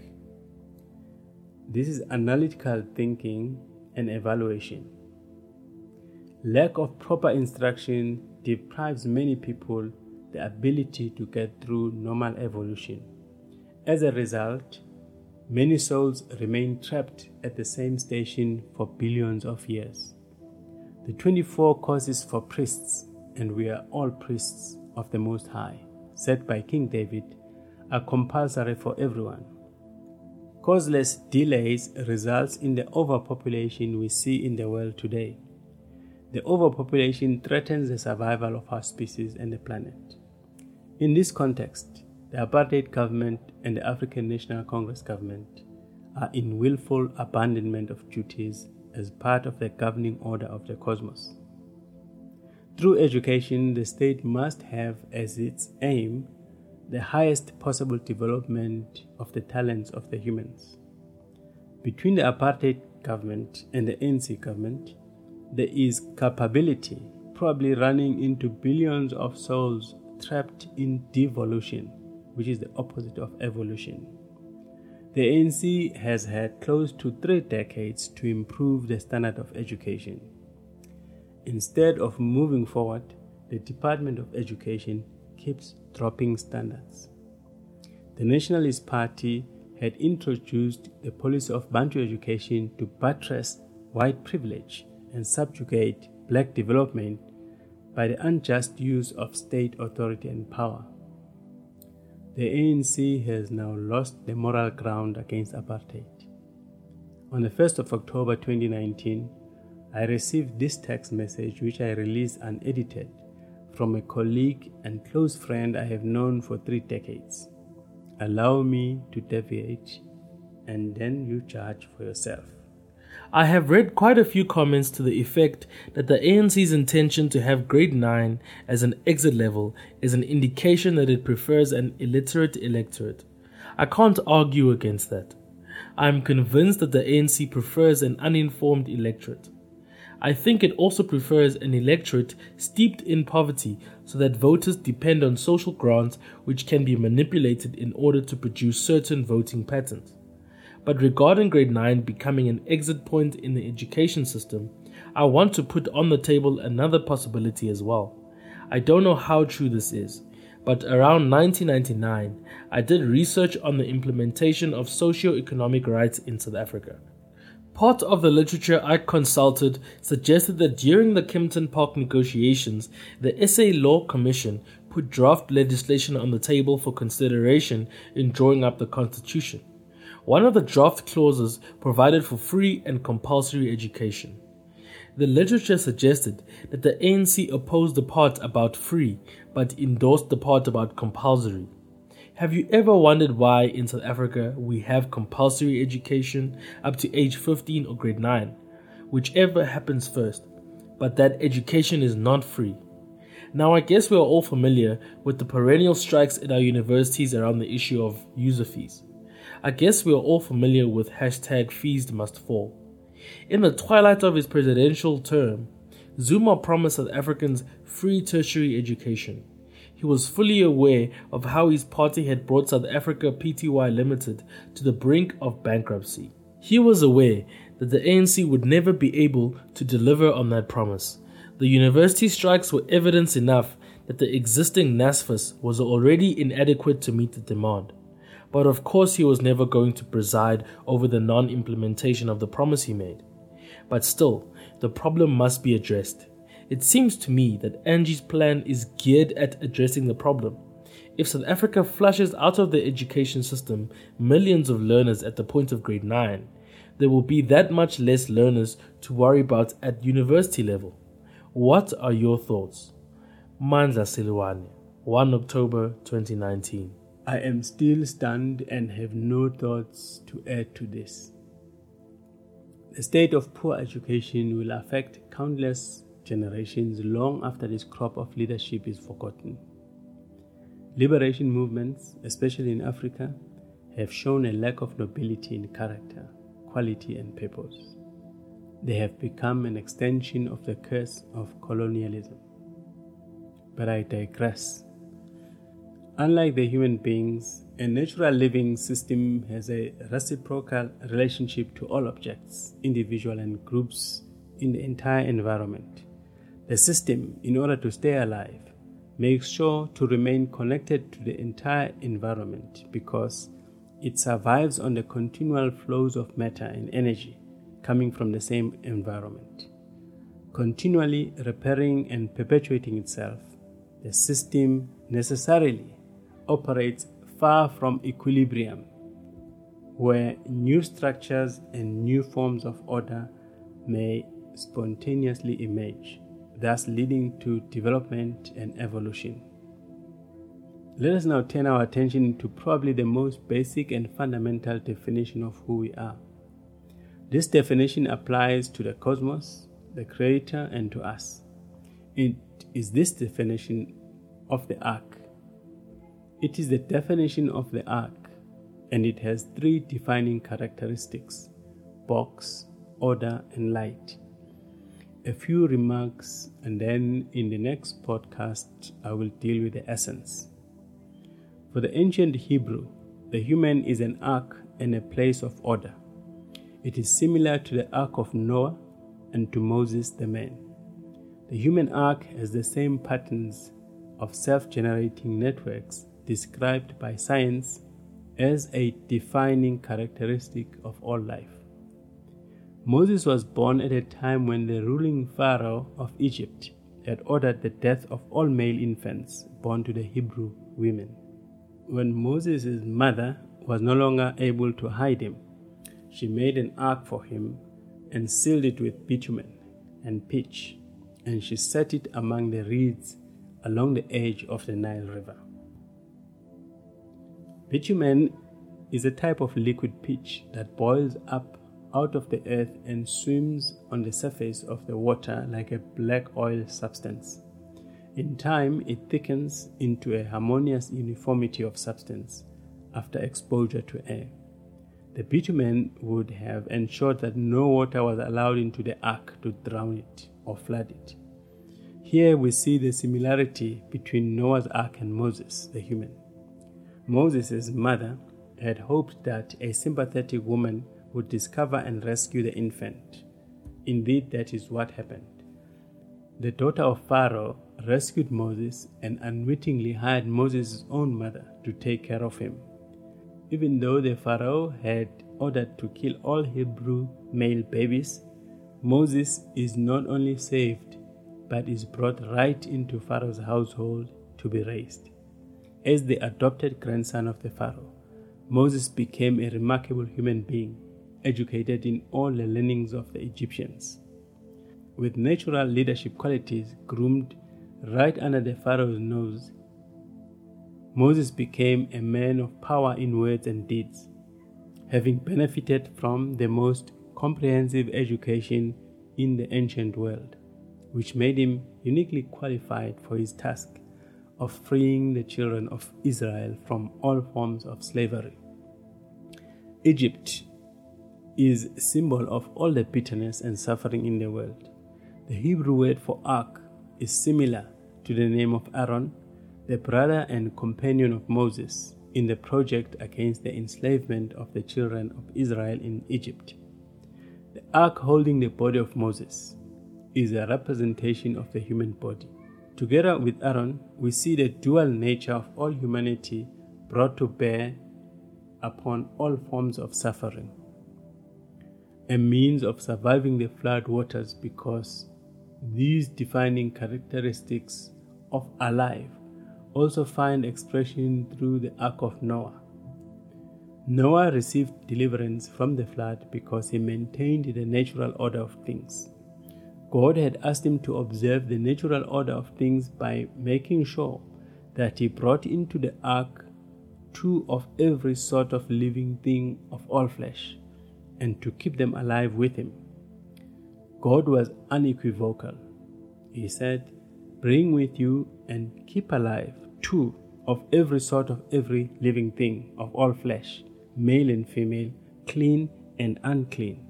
This is analytical thinking and evaluation. Lack of proper instruction deprives many people the ability to get through normal evolution. As a result, many souls remain trapped at the same station for billions of years. The 24 courses for priests, and we are all priests of the Most High, set by King David, are compulsory for everyone. Causeless delays results in the overpopulation we see in the world today. The overpopulation threatens the survival of our species and the planet. In this context, the apartheid government and the African National Congress government are in willful abandonment of duties as part of the governing order of the cosmos. Through education, the state must have as its aim the highest possible development of the talents of the humans. Between the apartheid government and the ANC government, there is capability, probably running into billions of souls trapped in devolution, which is the opposite of evolution. The ANC has had close to three decades to improve the standard of education. Instead of moving forward, the Department of Education keeps dropping standards. The Nationalist Party had introduced the policy of Bantu education to buttress white privilege and subjugate black development by the unjust use of state authority and power. The ANC has now lost the moral ground against apartheid. On the 1st of October 2019, I received this text message which I released unedited from a colleague and close friend I have known for three decades. Allow me to deviate, and then you judge for yourself. I have read quite a few comments to the effect that the ANC's intention to have grade 9 as an exit level is an indication that it prefers an illiterate electorate. I can't argue against that. I am convinced that the ANC prefers an uninformed electorate. I think it also prefers an electorate steeped in poverty so that voters depend on social grants which can be manipulated in order to produce certain voting patterns. But regarding grade 9 becoming an exit point in the education system, I want to put on the table another possibility as well. I don't know how true this is, but around 1999, I did research on the implementation of socio-economic rights in South Africa. Part of the literature I consulted suggested that during the Kempton Park negotiations, the SA Law Commission put draft legislation on the table for consideration in drawing up the Constitution. One of the draft clauses provided for free and compulsory education. The literature suggested that the ANC opposed the part about free but endorsed the part about compulsory. Have you ever wondered why in South Africa we have compulsory education up to age 15 or grade 9, whichever happens first, but that education is not free? Now, I guess we are all familiar with the perennial strikes at our universities around the issue of user fees. I guess we are all familiar with hashtag fees must fall. In the twilight of his presidential term, Zuma promised South Africans free tertiary education. He was fully aware of how his party had brought South Africa Pty Limited to the brink of bankruptcy. He was aware that the ANC would never be able to deliver on that promise. The university strikes were evidence enough that the existing NSFAS was already inadequate to meet the demand. But of course, he was never going to preside over the non implementation of the promise he made. But still, the problem must be addressed. It seems to me that Angie's plan is geared at addressing the problem. If South Africa flushes out of the education system millions of learners at the point of grade 9, there will be that much less learners to worry about at university level. What are your thoughts? Mandla Silwane, 1 October 2019. I am still stunned and have no thoughts to add to this. The state of poor education will affect countless generations long after this crop of leadership is forgotten. Liberation movements, especially in Africa, have shown a lack of nobility in character, quality, and purpose. They have become an extension of the curse of colonialism. But I digress. Unlike the human beings, a natural living system has a reciprocal relationship to all objects, individual and groups in the entire environment. The system, in order to stay alive, makes sure to remain connected to the entire environment because it survives on the continual flows of matter and energy coming from the same environment. Continually repairing and perpetuating itself, the system necessarily operates far from equilibrium, where new structures and new forms of order may spontaneously emerge thus leading to development and evolution. Let us now turn our attention to probably the most basic and fundamental definition of who we are. This definition applies to the cosmos, the Creator, and to us. It is this definition of the ark. It is the definition of the ark, and it has three defining characteristics box, order, and light a few remarks, and then in the next podcast, I will deal with the essence. For the ancient Hebrew, the human is an ark and a place of order. It is similar to the ark of Noah and to Moses the man. The human ark has the same patterns of self generating networks described by science as a defining characteristic of all life. Moses was born at a time when the ruling Pharaoh of Egypt had ordered the death of all male infants born to the Hebrew women. When Moses' mother was no longer able to hide him, she made an ark for him and sealed it with bitumen and pitch, and she set it among the reeds along the edge of the Nile River. Bitumen is a type of liquid pitch that boils up out of the earth and swims on the surface of the water like a black oil substance. In time, it thickens into a harmonious uniformity of substance after exposure to air. The bitumen would have ensured that no water was allowed into the ark to drown it or flood it. Here we see the similarity between Noah's ark and Moses, the human. Moses' mother had hoped that a sympathetic woman would discover and rescue the infant. Indeed, that is what happened. The daughter of Pharaoh rescued Moses and unwittingly hired Moses' own mother to take care of him. Even though the Pharaoh had ordered to kill all Hebrew male babies, Moses is not only saved, but is brought right into Pharaoh's household to be raised. As the adopted grandson of the Pharaoh, Moses became a remarkable human being, educated in all the learnings of the Egyptians. With natural leadership qualities groomed right under the Pharaoh's nose, Moses became a man of power in words and deeds, having benefited from the most comprehensive education in the ancient world, which made him uniquely qualified for his task of freeing the children of Israel from all forms of slavery. Egypt is symbol of all the bitterness and suffering in the world. The Hebrew word for ark is similar to the name of Aaron, the brother and companion of Moses, in the project against the enslavement of the children of Israel in Egypt. The ark holding the body of Moses is a representation of the human body. Together with Aaron, we see the dual nature of all humanity brought to bear upon all forms of suffering. A means of surviving the flood waters because these defining characteristics of alive also find expression through the Ark of Noah. Noah received deliverance from the flood because he maintained the natural order of things. God had asked him to observe the natural order of things by making sure that he brought into the ark two of every sort of living thing of all flesh, and to keep them alive with him. God was unequivocal. He said, Bring with you and keep alive two of every sort of every living thing of all flesh, male and female, clean and unclean.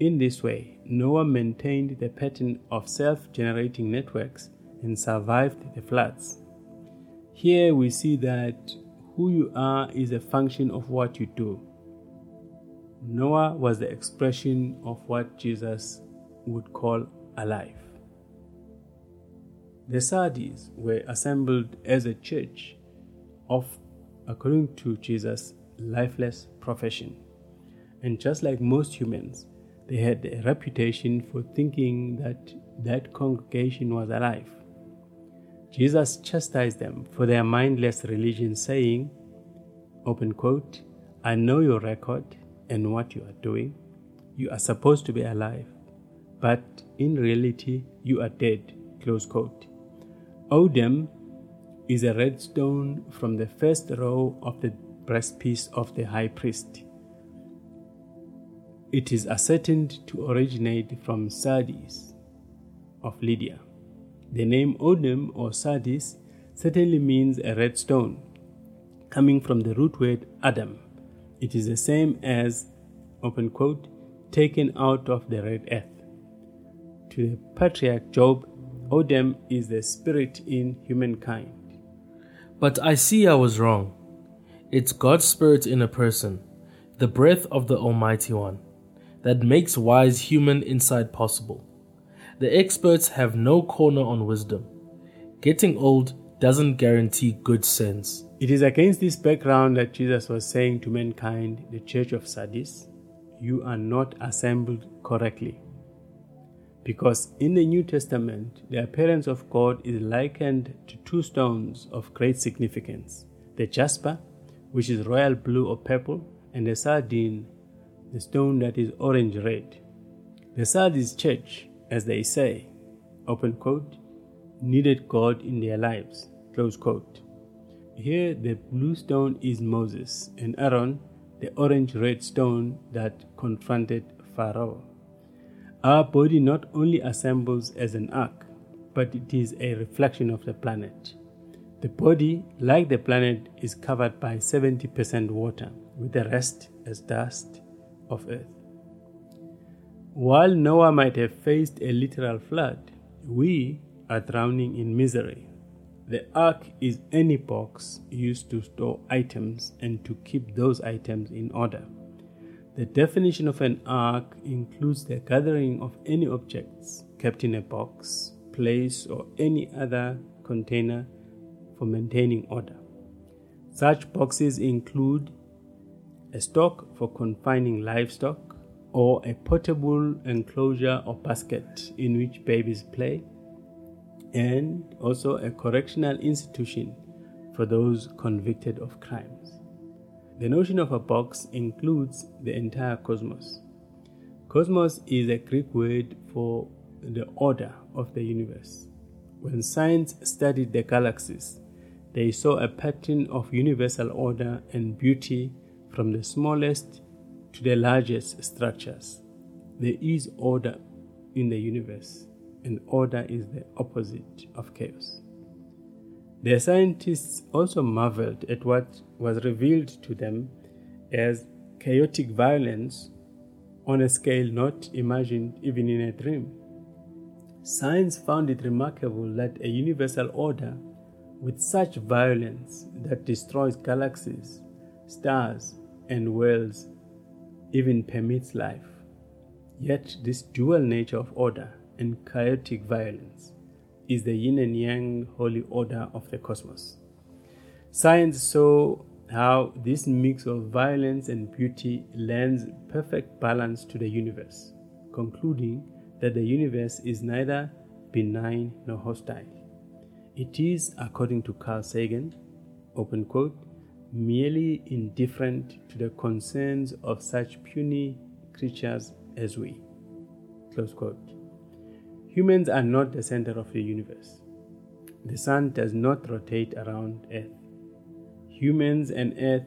In this way, Noah maintained the pattern of self generating networks and survived the floods. Here we see that who you are is a function of what you do. Noah was the expression of what Jesus would call alive. The Sardis were assembled as a church of, according to Jesus, lifeless profession. And just like most humans, they had a reputation for thinking that that congregation was alive. Jesus chastised them for their mindless religion, saying, open quote, I know your record and what you are doing. You are supposed to be alive, but in reality, you are dead. Close quote. Odem is a red stone from the first row of the breastpiece of the high priest. It is ascertained to originate from Sardis of Lydia. The name Odem or Sardis certainly means a red stone, coming from the root word Adam. It is the same as, open quote, taken out of the red earth. To the patriarch Job, Odem is the spirit in humankind. But I see I was wrong. It's God's spirit in a person, the breath of the Almighty One that makes wise human insight possible. The experts have no corner on wisdom. Getting old doesn't guarantee good sense. It is against this background that Jesus was saying to mankind, the church of Sardis, you are not assembled correctly. Because in the New Testament, the appearance of God is likened to two stones of great significance the jasper, which is royal blue or purple, and the sardine, the stone that is orange red. The Sardis church, as they say, open quote, needed God in their lives, close quote. Here, the blue stone is Moses, and Aaron, the orange red stone that confronted Pharaoh. Our body not only assembles as an ark, but it is a reflection of the planet. The body, like the planet, is covered by 70% water, with the rest as dust of earth. While Noah might have faced a literal flood, we are drowning in misery. The ark is any box used to store items and to keep those items in order. The definition of an ark includes the gathering of any objects kept in a box place, or any other container for maintaining order. Such boxes include a stock for confining livestock, or a portable enclosure or basket in which babies play, and also a correctional institution for those convicted of crimes. The notion of a box includes the entire cosmos. Cosmos is a Greek word for the order of the universe. When science studied the galaxies, they saw a pattern of universal order and beauty from the smallest to the largest structures. There is order in the universe, and order is the opposite of chaos. The scientists also marveled at what was revealed to them as chaotic violence on a scale not imagined even in a dream. Science found it remarkable that a universal order with such violence that destroys galaxies, stars, and worlds even permits life. Yet, this dual nature of order and chaotic violence is the yin and yang holy order of the cosmos. Science saw how this mix of violence and beauty lends perfect balance to the universe, concluding that the universe is neither benign nor hostile. It is, according to Carl Sagan, open quote, merely indifferent to the concerns of such puny creatures as we. Close quote. Humans are not the center of the universe. The sun does not rotate around Earth. Humans and Earth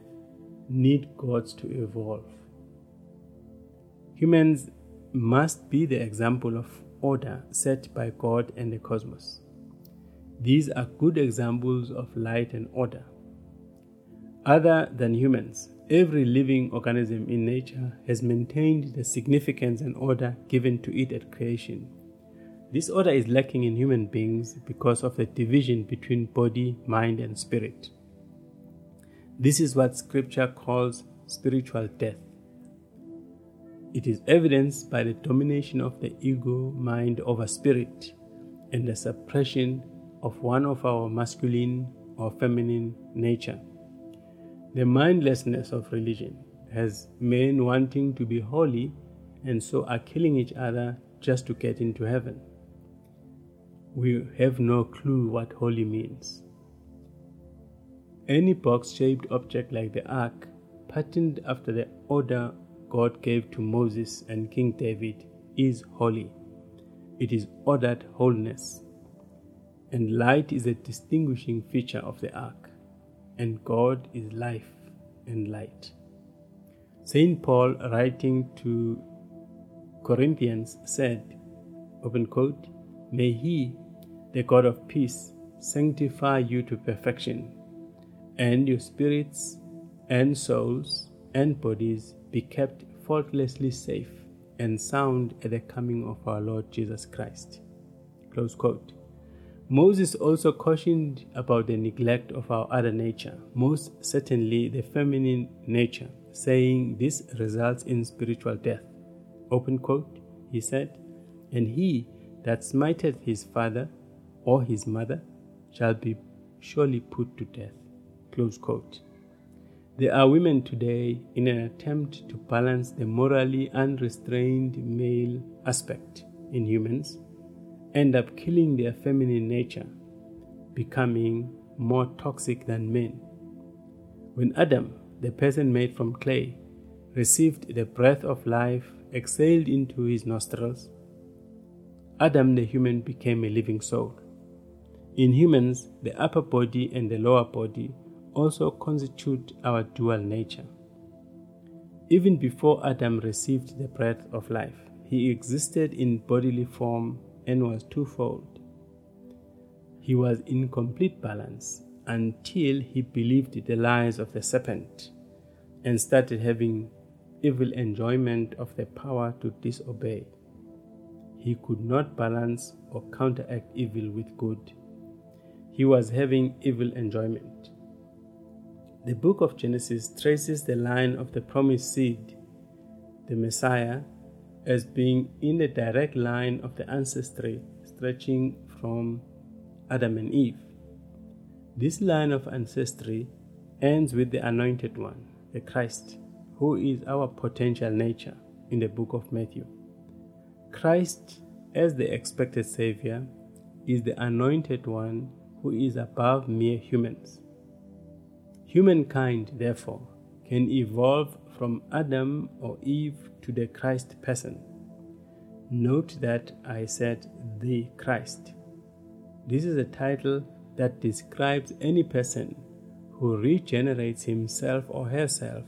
need gods to evolve. Humans must be the example of order set by God and the cosmos. These are good examples of light and order. Other than humans, every living organism in nature has maintained the significance and order given to it at creation. This order is lacking in human beings because of the division between body, mind, and spirit. This is what scripture calls spiritual death. It is evidenced by the domination of the ego mind over spirit and the suppression of one of our masculine or feminine nature. The mindlessness of religion has men wanting to be holy and so are killing each other just to get into heaven we have no clue what holy means. Any box shaped object like the ark, patterned after the order God gave to Moses and King David, is holy. It is ordered holiness. And light is a distinguishing feature of the ark, and God is life and light. St. Paul, writing to Corinthians, said, open quote, May he the God of peace, sanctify you to perfection, and your spirits and souls and bodies be kept faultlessly safe and sound at the coming of our Lord Jesus Christ. Close quote. Moses also cautioned about the neglect of our other nature, most certainly the feminine nature, saying this results in spiritual death. Open quote, he said, and he that smiteth his father or his mother shall be surely put to death. Close quote. There are women today in an attempt to balance the morally unrestrained male aspect in humans, end up killing their feminine nature, becoming more toxic than men. When Adam, the person made from clay, received the breath of life exhaled into his nostrils, Adam the human became a living soul. In humans, the upper body and the lower body also constitute our dual nature. Even before Adam received the breath of life, he existed in bodily form and was twofold. He was in complete balance until he believed the lies of the serpent and started having evil enjoyment of the power to disobey. He could not balance or counteract evil with good he was having evil enjoyment. The book of Genesis traces the line of the promised seed, the Messiah, as being in the direct line of the ancestry stretching from Adam and Eve. This line of ancestry ends with the Anointed One, the Christ, who is our potential nature in the book of Matthew. Christ, as the expected Savior, is the Anointed One who is above mere humans. Humankind, therefore, can evolve from Adam or Eve to the Christ person. Note that I said the Christ. This is a title that describes any person who regenerates himself or herself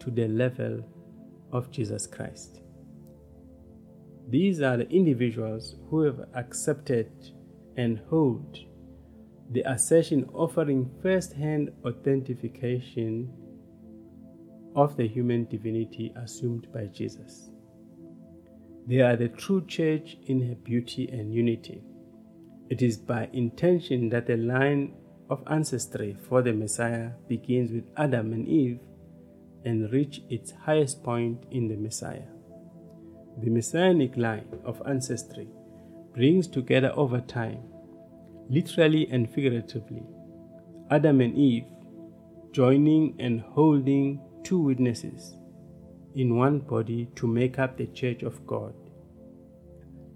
to the level of Jesus Christ. These are the individuals who have accepted and hold the assertion offering first hand authentication of the human divinity assumed by Jesus. They are the true church in her beauty and unity. It is by intention that the line of ancestry for the Messiah begins with Adam and Eve and reach its highest point in the Messiah. The messianic line of ancestry brings together over time, literally and figuratively, Adam and Eve joining and holding two witnesses in one body to make up the church of God.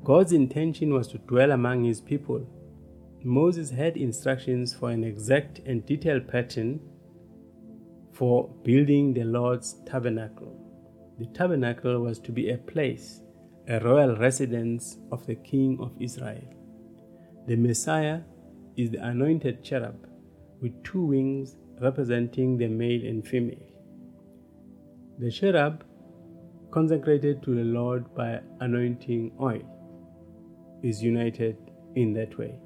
God's intention was to dwell among his people. Moses had instructions for an exact and detailed pattern for building the Lord's tabernacle. The tabernacle was to be a place, a royal residence of the King of Israel. The Messiah is the anointed cherub with two wings representing the male and female. The cherub, consecrated to the Lord by anointing oil, is united in that way.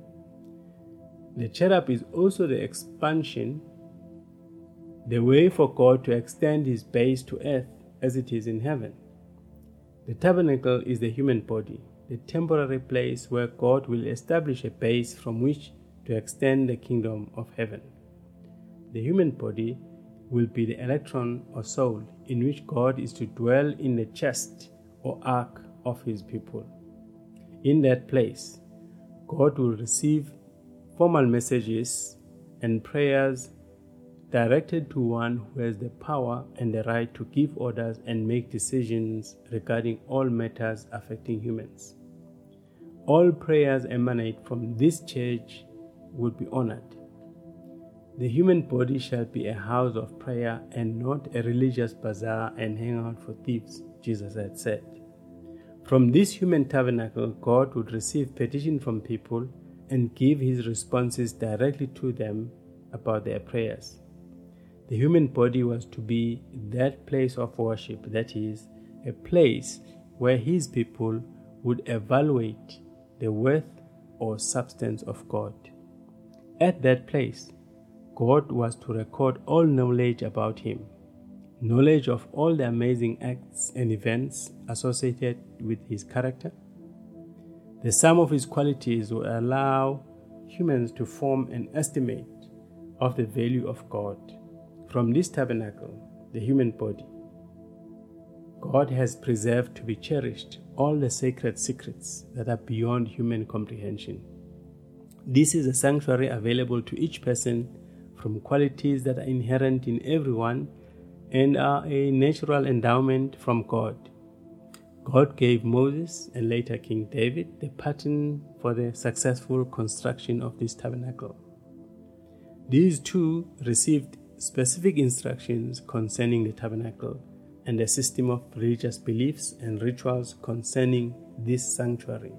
The cherub is also the expansion, the way for God to extend his base to earth as it is in heaven. The tabernacle is the human body, the temporary place where God will establish a base from which to extend the kingdom of heaven. The human body will be the electron or soul in which God is to dwell in the chest or ark of his people. In that place, God will receive formal messages and prayers directed to one who has the power and the right to give orders and make decisions regarding all matters affecting humans. All prayers emanate from this church will be honored. The human body shall be a house of prayer and not a religious bazaar and hangout for thieves, Jesus had said. From this human tabernacle, God would receive petition from people and give his responses directly to them about their prayers. The human body was to be that place of worship, that is, a place where his people would evaluate the worth or substance of God. At that place, God was to record all knowledge about him, knowledge of all the amazing acts and events associated with his character. The sum of his qualities will allow humans to form an estimate of the value of God. From this tabernacle, the human body, God has preserved to be cherished all the sacred secrets that are beyond human comprehension. This is a sanctuary available to each person from qualities that are inherent in everyone and are a natural endowment from God. God gave Moses and later King David the pattern for the successful construction of this tabernacle. These two received specific instructions concerning the tabernacle and the system of religious beliefs and rituals concerning this sanctuary.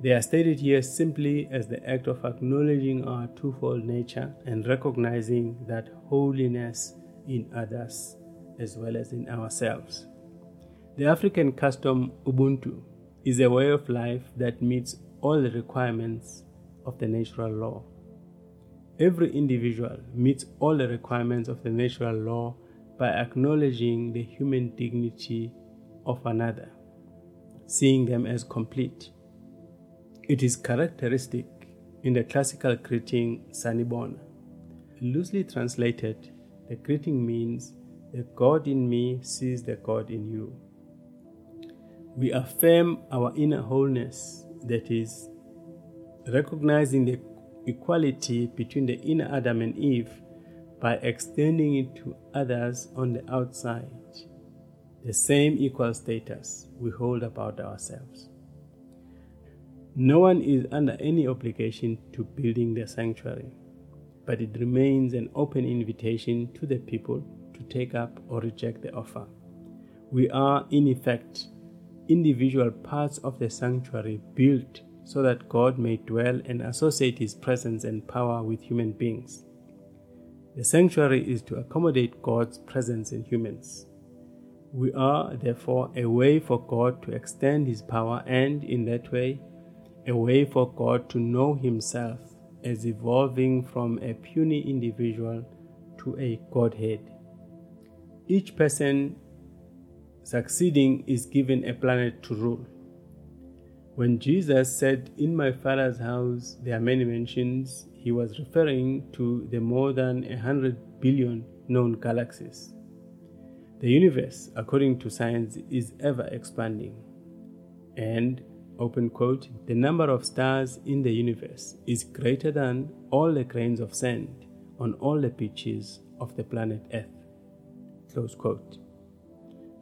They are stated here simply as the act of acknowledging our twofold nature and recognizing that holiness in others as well as in ourselves. The African custom Ubuntu is a way of life that meets all the requirements of the natural law. Every individual meets all the requirements of the natural law by acknowledging the human dignity of another, seeing them as complete it is characteristic in the classical greeting Sanibona. Loosely translated, the greeting means the God in me sees the God in you. We affirm our inner wholeness, that is, recognizing the equality between the inner Adam and Eve by extending it to others on the outside, the same equal status we hold about ourselves. No one is under any obligation to building the sanctuary, but it remains an open invitation to the people to take up or reject the offer. We are, in effect, individual parts of the sanctuary built so that God may dwell and associate his presence and power with human beings. The sanctuary is to accommodate God's presence in humans. We are, therefore, a way for God to extend his power and, in that way, a way for God to know himself as evolving from a puny individual to a Godhead. Each person succeeding is given a planet to rule. When Jesus said, In my Father's house there are many mansions, he was referring to the more than a hundred billion known galaxies. The universe, according to science, is ever expanding. And, open quote, the number of stars in the universe is greater than all the grains of sand on all the beaches of the planet Earth. Close quote.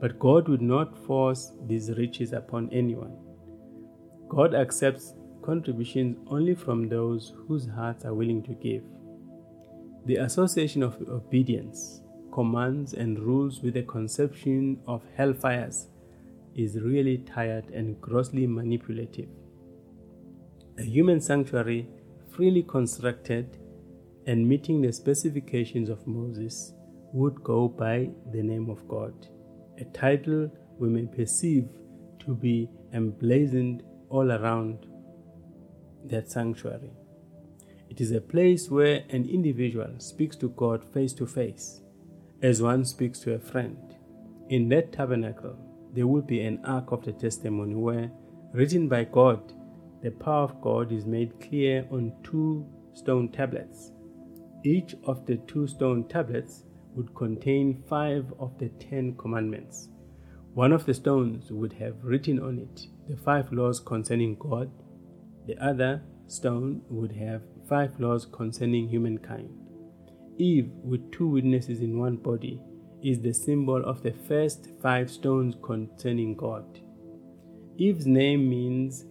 But God would not force these riches upon anyone. God accepts contributions only from those whose hearts are willing to give. The association of obedience, commands, and rules with the conception of hellfires is really tired and grossly manipulative. A human sanctuary, freely constructed and meeting the specifications of Moses, would go by the name of God, a title we may perceive to be emblazoned all around that sanctuary. It is a place where an individual speaks to God face to face, as one speaks to a friend. In that tabernacle, there will be an ark of the testimony where, written by God, the power of God is made clear on two stone tablets. Each of the two stone tablets would contain five of the Ten Commandments. One of the stones would have written on it the five laws concerning God, the other stone would have five laws concerning humankind. Eve, with two witnesses in one body, is the symbol of the first five stones concerning God. Eve's name means,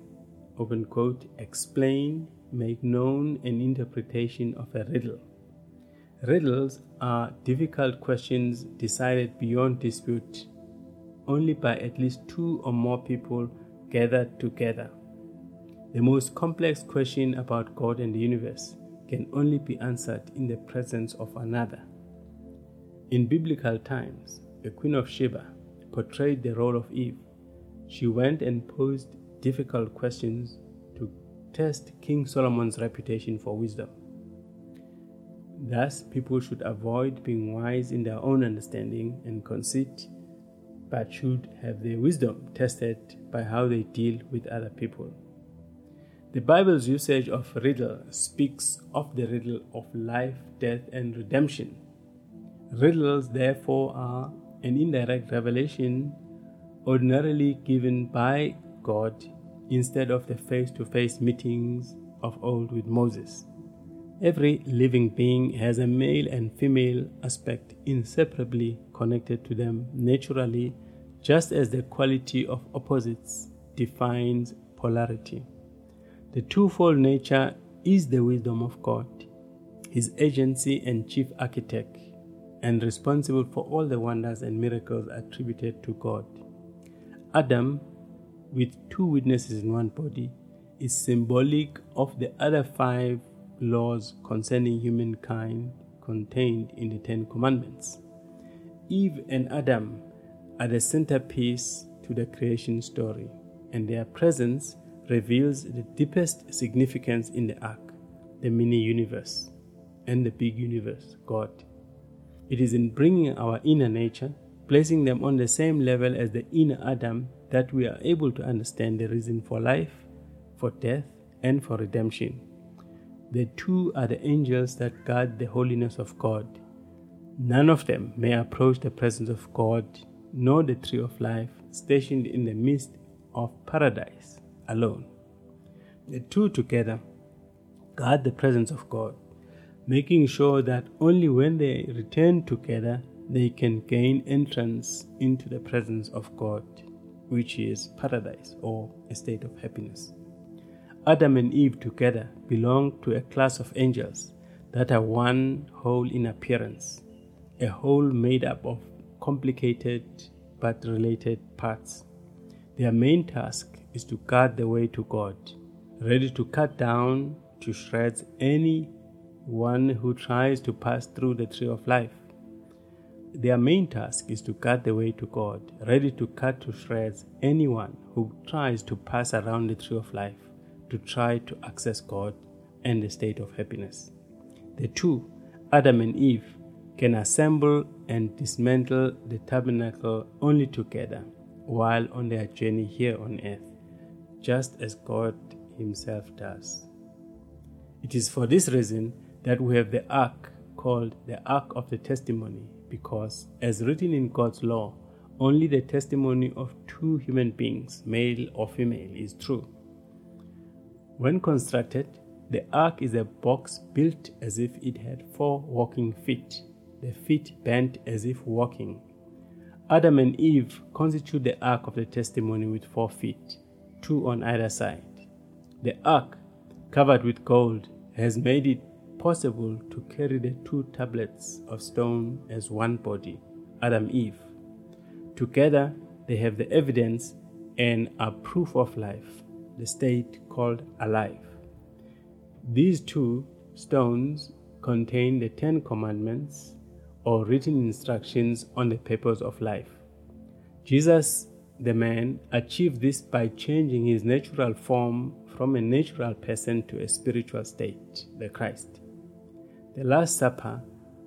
open quote, explain, make known an interpretation of a riddle. Riddles are difficult questions decided beyond dispute only by at least two or more people gathered together. The most complex question about God and the universe can only be answered in the presence of another. In biblical times, the Queen of Sheba portrayed the role of Eve. She went and posed difficult questions to test King Solomon's reputation for wisdom. Thus, people should avoid being wise in their own understanding and conceit but should have their wisdom tested by how they deal with other people. The Bible's usage of riddle speaks of the riddle of life, death, and redemption. Riddles, therefore, are an indirect revelation ordinarily given by God instead of the face to face meetings of old with Moses. Every living being has a male and female aspect inseparably connected to them naturally, just as the quality of opposites defines polarity. The twofold nature is the wisdom of God, His agency and chief architect, and responsible for all the wonders and miracles attributed to God. Adam, with two witnesses in one body, is symbolic of the other five laws concerning humankind contained in the Ten Commandments. Eve and Adam are the centerpiece to the creation story, and their presence reveals the deepest significance in the ark, the mini universe, and the big universe, God. It is in bringing our inner nature, placing them on the same level as the inner Adam, that we are able to understand the reason for life, for death, and for redemption. The two are the angels that guard the holiness of God. None of them may approach the presence of God, nor the tree of life stationed in the midst of paradise alone. The two together guard the presence of God, making sure that only when they return together they can gain entrance into the presence of God, which is paradise or a state of happiness. Adam and Eve together belong to a class of angels that are one whole in appearance, a whole made up of complicated but related parts. Their main task is to guard the way to God, ready to cut down to shreds any one who tries to pass through the tree of life. Their main task is to cut the way to God, ready to cut to shreds anyone who tries to pass around the tree of life to try to access God and the state of happiness. The two, Adam and Eve, can assemble and dismantle the tabernacle only together while on their journey here on earth, just as God Himself does. It is for this reason that we have the ark called the Ark of the Testimony, because, as written in God's law, only the testimony of two human beings, male or female, is true. When constructed, the ark is a box built as if it had four walking feet, the feet bent as if walking. Adam and Eve constitute the ark of the testimony with four feet, two on either side. The ark, covered with gold, has made it possible to carry the two tablets of stone as one body, Adam Eve. Together, they have the evidence and are proof of life the state called alive. These two stones contain the Ten Commandments or written instructions on the purpose of life. Jesus, the man, achieved this by changing his natural form from a natural person to a spiritual state, the Christ. The Last Supper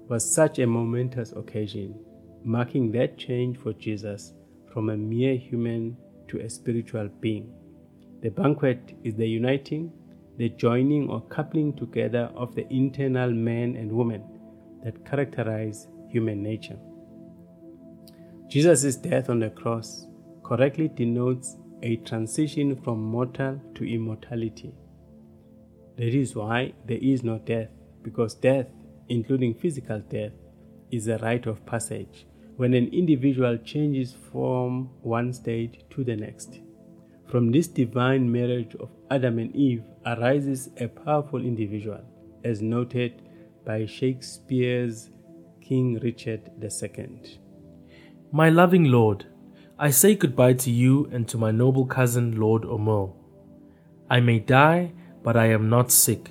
was such a momentous occasion, marking that change for Jesus from a mere human to a spiritual being. The banquet is the uniting, the joining or coupling together of the internal man and woman that characterize human nature. Jesus' death on the cross correctly denotes a transition from mortal to immortality. That is why there is no death, because death, including physical death, is a rite of passage when an individual changes from one state to the next. From this divine marriage of Adam and Eve arises a powerful individual, as noted by Shakespeare's King Richard II. My loving Lord, I say goodbye to you and to my noble cousin, Lord Aumerle. I may die, but I am not sick.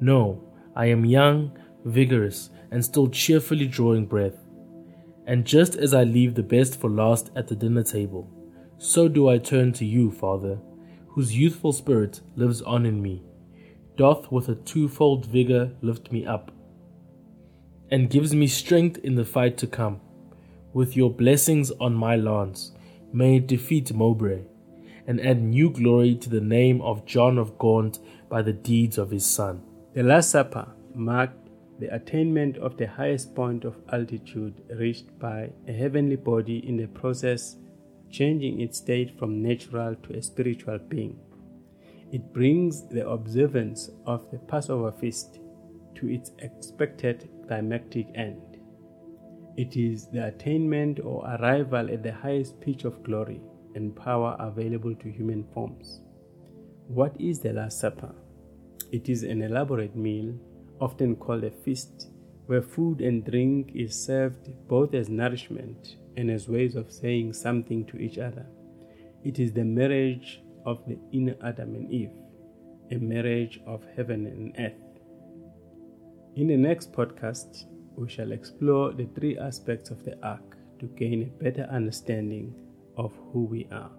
No, I am young, vigorous, and still cheerfully drawing breath. And just as I leave the best for last at the dinner table, so do I turn to you, Father, whose youthful spirit lives on in me, doth with a twofold vigor lift me up, and gives me strength in the fight to come. With your blessings on my lance, may it defeat Mowbray, and add new glory to the name of John of Gaunt by the deeds of his son. The Last Supper marked the attainment of the highest point of altitude reached by a heavenly body in the process changing its state from natural to a spiritual being. It brings the observance of the Passover feast to its expected climactic end. It is the attainment or arrival at the highest pitch of glory and power available to human forms. What is the Last Supper? It is an elaborate meal, often called a feast, where food and drink is served both as nourishment and as ways of saying something to each other. It is the marriage of the inner Adam and Eve, a marriage of heaven and earth. In the next podcast, we shall explore the three aspects of the ark to gain a better understanding of who we are.